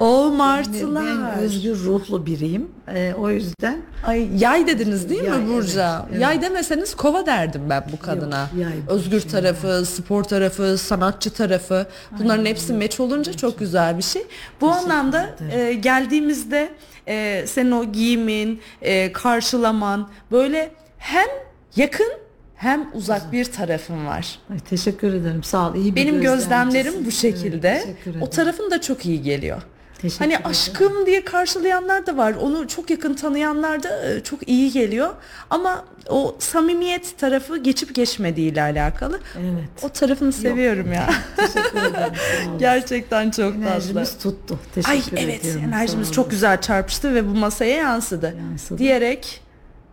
o Ben özgür ruhlu biriyim. Ee, o yüzden Ay yay dediniz değil Yay, mi Burca? evet, evet. Yay demeseniz kova derdim ben bu kadına. Yok, yay Özgür şey tarafı, spor tarafı, sanatçı tarafı. Bunların hepsi meç olunca çok güzel bir şey. Bu anlamda e, geldiğimizde e, senin o giyimin, e, karşılaman böyle hem yakın hem uzak bir tarafın var. Ay, teşekkür ederim. Sağ ol. İyi bir Benim gözlemlerim bu şekilde. Evet, teşekkür o tarafın da çok iyi geliyor. Teşekkür Hani ederim. aşkım diye karşılayanlar da var. Onu çok yakın tanıyanlar da e, çok iyi geliyor. Ama o samimiyet tarafı geçip geçmediğiyle alakalı. Evet. O tarafını seviyorum ya. Teşekkür ederim. Gerçekten çok tatlı. Enerjimiz tuttu. Teşekkür Ay evet ediyorum. enerjimiz Sağ çok güzel çarpıştı ve bu masaya yansıdı. Yansıdı. Diyerek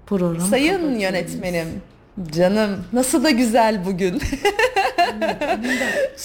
Programı sayın yönetmenim canım nasıl da güzel bugün.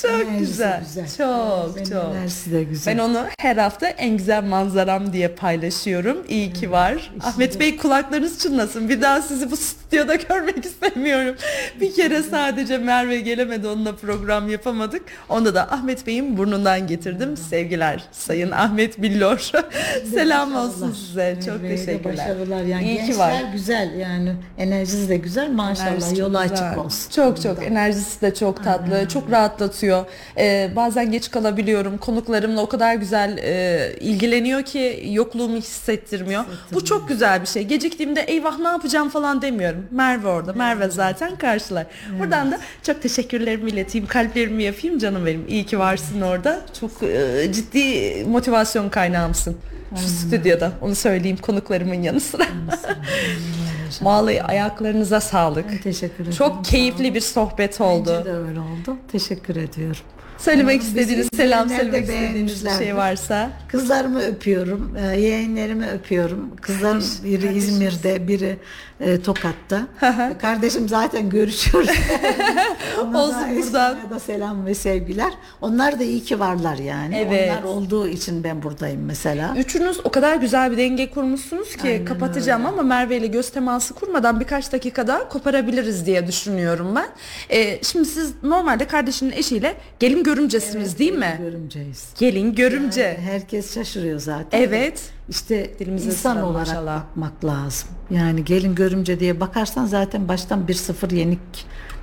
Çok Enerjisi güzel. Çok Benim çok. Enerjisi de güzel. Ben onu her hafta en güzel manzaram diye paylaşıyorum. İyi ki var. Ahmet Bey kulaklarınız çınlasın. Bir daha sizi bu stüdyoda görmek istemiyorum. Bir kere sadece Merve gelemedi onunla program yapamadık. Onda da Ahmet Bey'in burnundan getirdim. Sevgiler Sayın Ahmet Billor. Selam olsun size. Çok Merve'ye de teşekkürler. Başarılar yani İyi ki var. güzel yani enerjisi de güzel maşallah Enerjisi yolu çok açık güzel. olsun. Çok çok enerjisi de çok tatlı, çok rahatlatıyor. Ee, bazen geç kalabiliyorum. Konuklarımla o kadar güzel e, ilgileniyor ki yokluğumu hissettirmiyor. Bu çok güzel bir şey. Geciktiğimde eyvah ne yapacağım falan demiyorum. Merve orada. Merve zaten karşılar. Buradan da çok teşekkürlerimi ileteyim, kalplerimi yapayım canım benim. İyi ki varsın orada. Çok e, ciddi motivasyon kaynağımsın. Şu stüdyoda onu söyleyeyim konuklarımın yanı sıra. Vallahi ayaklarınıza sağlık. Ben teşekkür ederim. Çok keyifli bir sohbet oldu. Bence de öyle oldu. Teşekkür ediyorum. Söylemek Umarım istediğiniz selam söylemek istediğiniz bir şey varsa. Kızlarımı öpüyorum, e, yeğenlerimi öpüyorum. Kızlarım biri İzmir'de, biri e, Tokat'ta. E, Kardeşim zaten görüşüyoruz. Ona Olsun da, buradan. Da selam ve sevgiler. Onlar da iyi ki varlar yani. Evet. Onlar olduğu için ben buradayım mesela. Üçünüz o kadar güzel bir denge kurmuşsunuz ki Aynen kapatacağım ama Merve ile göz teması kurmadan birkaç dakika daha koparabiliriz diye düşünüyorum ben. Ee, şimdi siz normalde kardeşinin eşiyle gelin görümcesiniz değil mi? Görümceyiz. Gelin görümce. Yani herkes şaşırıyor zaten. Evet. İşte Dilimize insan olarak maşallah. bakmak lazım. Yani gelin görümce diye bakarsan zaten baştan bir sıfır yenik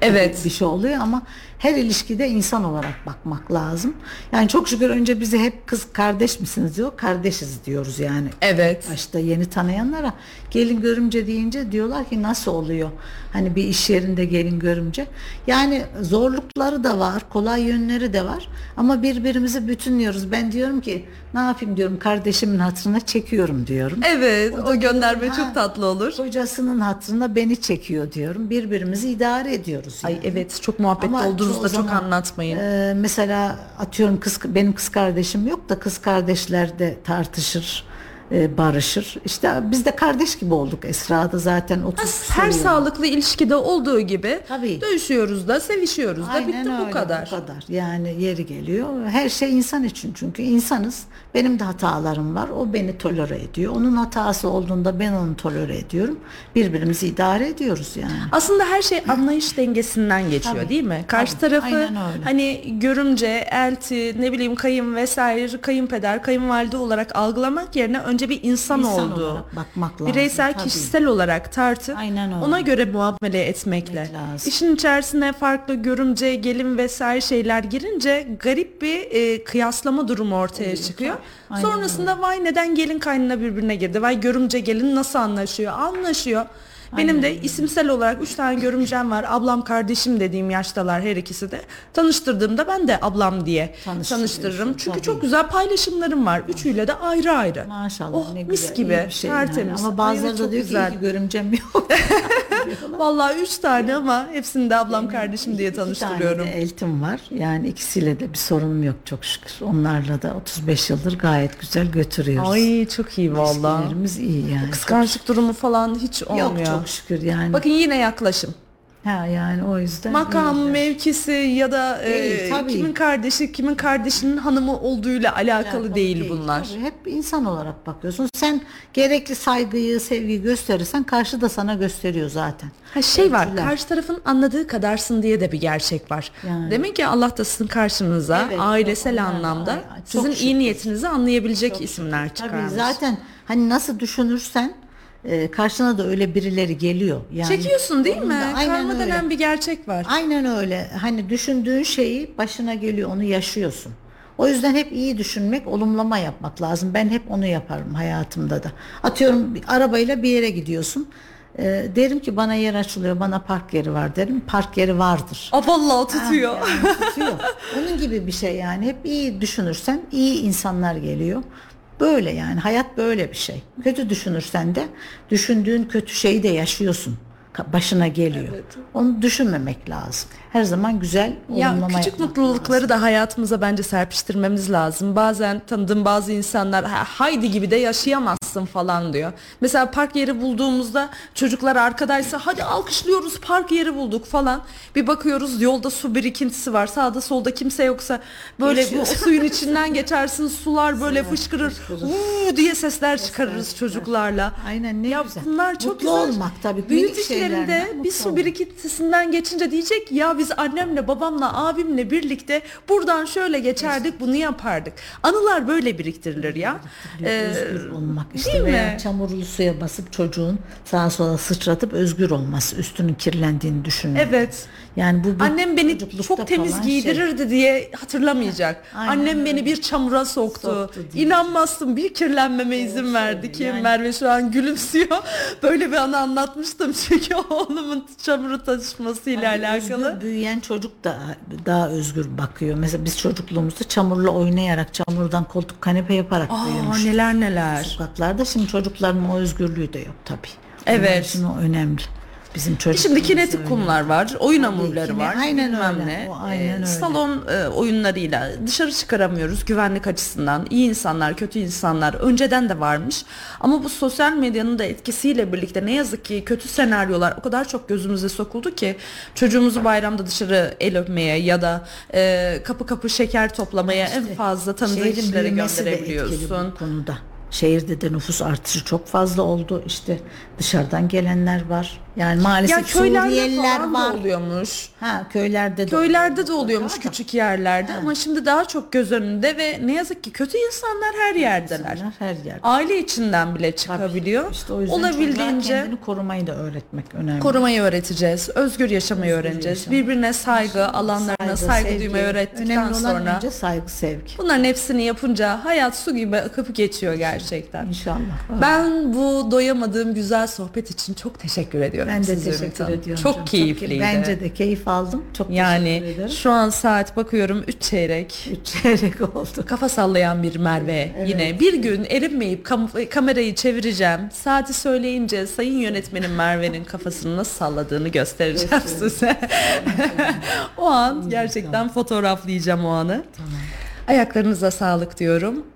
Evet. bir şey oluyor ama her ilişkide insan olarak bakmak lazım. Yani çok şükür önce bize hep kız kardeş misiniz diyor. Kardeşiz diyoruz yani. Evet. Başta yeni tanıyanlara gelin görümce deyince diyorlar ki nasıl oluyor? Hani bir iş yerinde gelin görümce. Yani zorlukları da var, kolay yönleri de var. Ama birbirimizi bütünlüyoruz. Ben diyorum ki ne yapayım diyorum kardeşimin hatırına çekiyorum diyorum. Evet. O O, gönderme diyorum, çok tatlı olur. Kocasının hatırına beni çekiyor diyorum. Birbirimizi idare ediyoruz. Ay yani. evet çok muhabbetli Ama olduğunuzda çok zaman, anlatmayın. e, mesela atıyorum kız benim kız kardeşim yok da kız kardeşler de tartışır, e, barışır. İşte biz de kardeş gibi olduk Esra'da zaten 30 Her yıl. sağlıklı ilişkide olduğu gibi Tabii. dövüşüyoruz da sevişiyoruz da Aynen bitti bu öyle, kadar. Bu kadar. Yani yeri geliyor. Her şey insan için çünkü insanız. Benim de hatalarım var. O beni tolere ediyor. Onun hatası olduğunda ben onu tolere ediyorum. Birbirimizi idare ediyoruz yani. Aslında her şey anlayış dengesinden geçiyor Tabii. değil mi? Karşı Tabii. tarafı hani görümce, elti, ne bileyim kayın vesaire, kayınpeder, kayınvalide olarak algılamak yerine önce bir insan, İnsan olduğu, bakmak lazım. bireysel, Tabii. kişisel olarak tartıp Aynen öyle. ona göre muamele etmekle. Etmek lazım. İşin içerisine farklı görümce, gelin vesaire şeyler girince garip bir e, kıyaslama durumu ortaya çıkıyor. Aynen Sonrasında vay neden gelin kaynına birbirine girdi? Vay görümce gelin nasıl anlaşıyor? Anlaşıyor. Benim de isimsel olarak üç tane görümcem var. Ablam kardeşim dediğim yaştalar her ikisi de. Tanıştırdığımda ben de ablam diye tanıştırırım. Çünkü tabii. çok güzel paylaşımlarım var. Üçüyle de ayrı ayrı. Maşallah Oh ne mis güzel, gibi. şey yani. tertemiz. Ama bazıları da çok diyor güzel. ki görümcem yok. Vallahi üç tane ama hepsini de ablam kardeşim diye İki tane tanıştırıyorum. de eltim var. Yani ikisiyle de bir sorunum yok çok şükür. Onlarla da 35 yıldır gayet güzel götürüyoruz. Ay çok iyi vallahi. İlişkilerimiz iyi yani. Kıskançlık durumu falan hiç Yok olmuyor. Çok şükür yani. Bakın yine yaklaşım. ha yani o yüzden. Makam, iyiler. mevkisi ya da e, Değil, tabii. kimin kardeşi, kimin kardeşinin hanımı olduğuyla alakalı Alakalı değil, bunlar. Tabii, hep insan olarak bakıyorsun. Sen gerekli saygıyı, sevgiyi gösterirsen karşı da sana gösteriyor zaten. Ha şey var, Ölçüler. karşı tarafın anladığı kadarsın diye de bir gerçek var. Yani. Demek ki Allah da sizin karşınıza Evet, ailesel da anlamda çok sizin iyi şükür. niyetinizi anlayabilecek isimler çıkarmış. Tabii zaten hani nasıl düşünürsen e, karşına da öyle birileri geliyor. Yani Çekiyorsun değil mi? Karma öyle. denen bir gerçek var. Aynen öyle. Hani düşündüğün şeyi başına geliyor, onu yaşıyorsun. O yüzden hep iyi düşünmek, olumlama yapmak lazım. Ben hep onu yaparım hayatımda da. Atıyorum bir arabayla bir yere gidiyorsun. Ee, derim ki bana yer açılıyor, bana park yeri var derim. Park yeri vardır. Aa, vallahi tutuyor. Yani tutuyor. Onun gibi bir şey yani. Hep iyi düşünürsen iyi insanlar geliyor. Böyle yani hayat böyle bir şey. Kötü düşünürsen de düşündüğün kötü şeyi de yaşıyorsun. başına geliyor. Onu düşünmemek lazım. Her zaman güzel Ya olumlama küçük yapmak mutlulukları lazım. da hayatımıza bence serpiştirmemiz lazım. Bazen tanıdığım bazı insanlar "Ha, haydi gibi de yaşayamazsın falan diyor. Mesela park yeri bulduğumuzda çocuklar arkadaysa hadi alkışlıyoruz park yeri bulduk falan. Bir bakıyoruz yolda su birikintisi var. Sağda solda kimse yoksa böyle o suyun içinden geçersin sular böyle fışkırır. Uuu diye sesler çıkarırız çocuklarla. Aynen ne Ya güzel. bunlar çok Mutlu güzel. olmak tabii. minik Büyüdüklerinde şeylerden bir mutlu su olmak. birikintisinden geçince diyecek ya biz annemle babamla abimle birlikte buradan şöyle geçerdik bunu yapardık. Anılar böyle biriktirilir ya. Ee, özgür olmak işte değil veya mi? çamurlu suya basıp çocuğun sağa sola sıçratıp özgür olması, üstünün kirlendiğini düşünmek. evet. Yani bu bir Annem beni çok temiz şey. giydirirdi diye hatırlamayacak. Aynen Annem beni bir çamura soktu. Soktu. İnanmazsın bir kirlenmeme izin verdi ki Yani- Merve şu an gülümsüyor. Böyle bir anı anlatmıştım çünkü oğlumun çamuru taşımasıyla Hani alakalı. özgür büyüyen çocuk da daha özgür bakıyor. Mesela biz çocukluğumuzda çamurla oynayarak, çamurdan koltuk kanepe yaparak Aa büyümüştük. neler neler. Sokaklarda şimdi çocukların o özgürlüğü de yok tabii. Evet. Onlar için o önemli. Bizim çocukluğumuzda Şimdi kinetik öyle. kumlar var, oyun hamurları var. aynen öyle, ne. o aynen öyle. Salon e, oyunlarıyla dışarı çıkaramıyoruz güvenlik açısından. İyi insanlar, kötü insanlar önceden de varmış. Ama bu sosyal medyanın da etkisiyle birlikte ne yazık ki kötü senaryolar o kadar çok gözümüze sokuldu ki çocuğumuzu bayramda dışarı el öpmeye ya da e, kapı kapı şeker toplamaya en fazla tanıdığı kişilere gönderebiliyorsun. bu konuda. Şehirde de nüfus artışı çok fazla oldu. İşte dışarıdan gelenler var. Yani Ya maalesef köylerde Suriyeliler var. oluyormuş. Ha köylerde de Köylerde de oluyormuş da. küçük yerlerde ama şimdi daha çok göz önünde ve ne yazık ki kötü insanlar her yerdeler. İnsanlar her yerde. Aile içinden bile çıkabiliyor. İşte o yüzden Olabildiğince kendini korumayı da öğretmek önemli. korumayı öğreteceğiz. Özgür yaşamayı öğreneceğiz. yaşamak. Birbirine saygı, alanlarına saygı, sevgi. duymayı öğrettikten Önemli olan sonra önce saygı, sevgi. bunların hepsini yapınca hayat su gibi akıp geçiyor gerçekten. İnşallah. Ben bu doyamadığım güzel sohbet için çok teşekkür ediyorum. Ben de size teşekkür Ümit ediyorum. Çok canım. keyifliydi. Bence de keyif aldım. Çok teşekkür Yani ederim. şu an saat bakıyorum 3 çeyrek. Üç çeyrek oldu. Kafa sallayan bir Merve yine. Bir gün erinmeyip kam- kamerayı çevireceğim. Saati söyleyince sayın yönetmenin Merve'nin kafasını nasıl salladığını göstereceğim size. o an gerçekten fotoğraflayacağım o anı. Ayaklarınıza sağlık diyorum.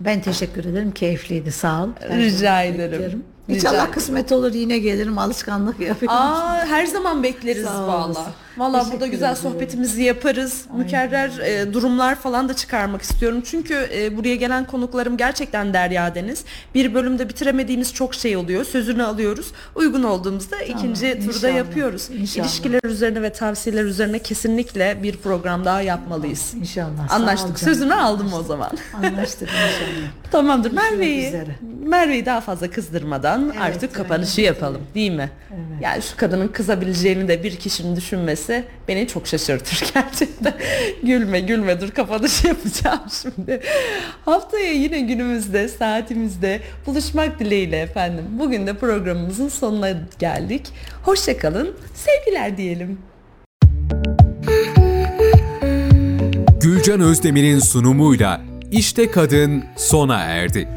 Ben teşekkür ederim. Keyifliydi. Sağ ol. Her Rica ederim. beklerim. Rica İnşallah ederim. kısmet olur yine gelirim. Alışkanlık yapıyorum. Aa her zaman bekleriz Sağ valla. Valla burada güzel ediyorum. sohbetimizi yaparız. Mükerrer e, durumlar falan da çıkarmak istiyorum. Çünkü e, buraya gelen konuklarım gerçekten derya deniz. Bir bölümde bitiremediğimiz çok şey oluyor. Sözünü alıyoruz. Uygun olduğumuzda ikinci turda inşallah, yapıyoruz. inşallah. İlişkiler üzerine ve tavsiyeler üzerine kesinlikle bir program daha yapmalıyız. İnşallah. Anlaştık. Sözünü aldım o zaman. Anlaştık inşallah. Tamamdır. Merve'yi. Merve'yi daha fazla kızdırmadan Evet, artık evet. kapanışı yapalım, değil mi? Yani şu kadının kızabileceğini de bir kişinin düşünmesi beni çok şaşırtır gerçekten. gülme gülme dur kapanışı yapacağım şimdi. Haftaya yine günümüzde, saatimizde buluşmak dileğiyle efendim. Bugün de programımızın sonuna geldik. Hoşçakalın, sevgiler diyelim. Gülcan Özdemir'in sunumuyla İşte Kadın sona erdi.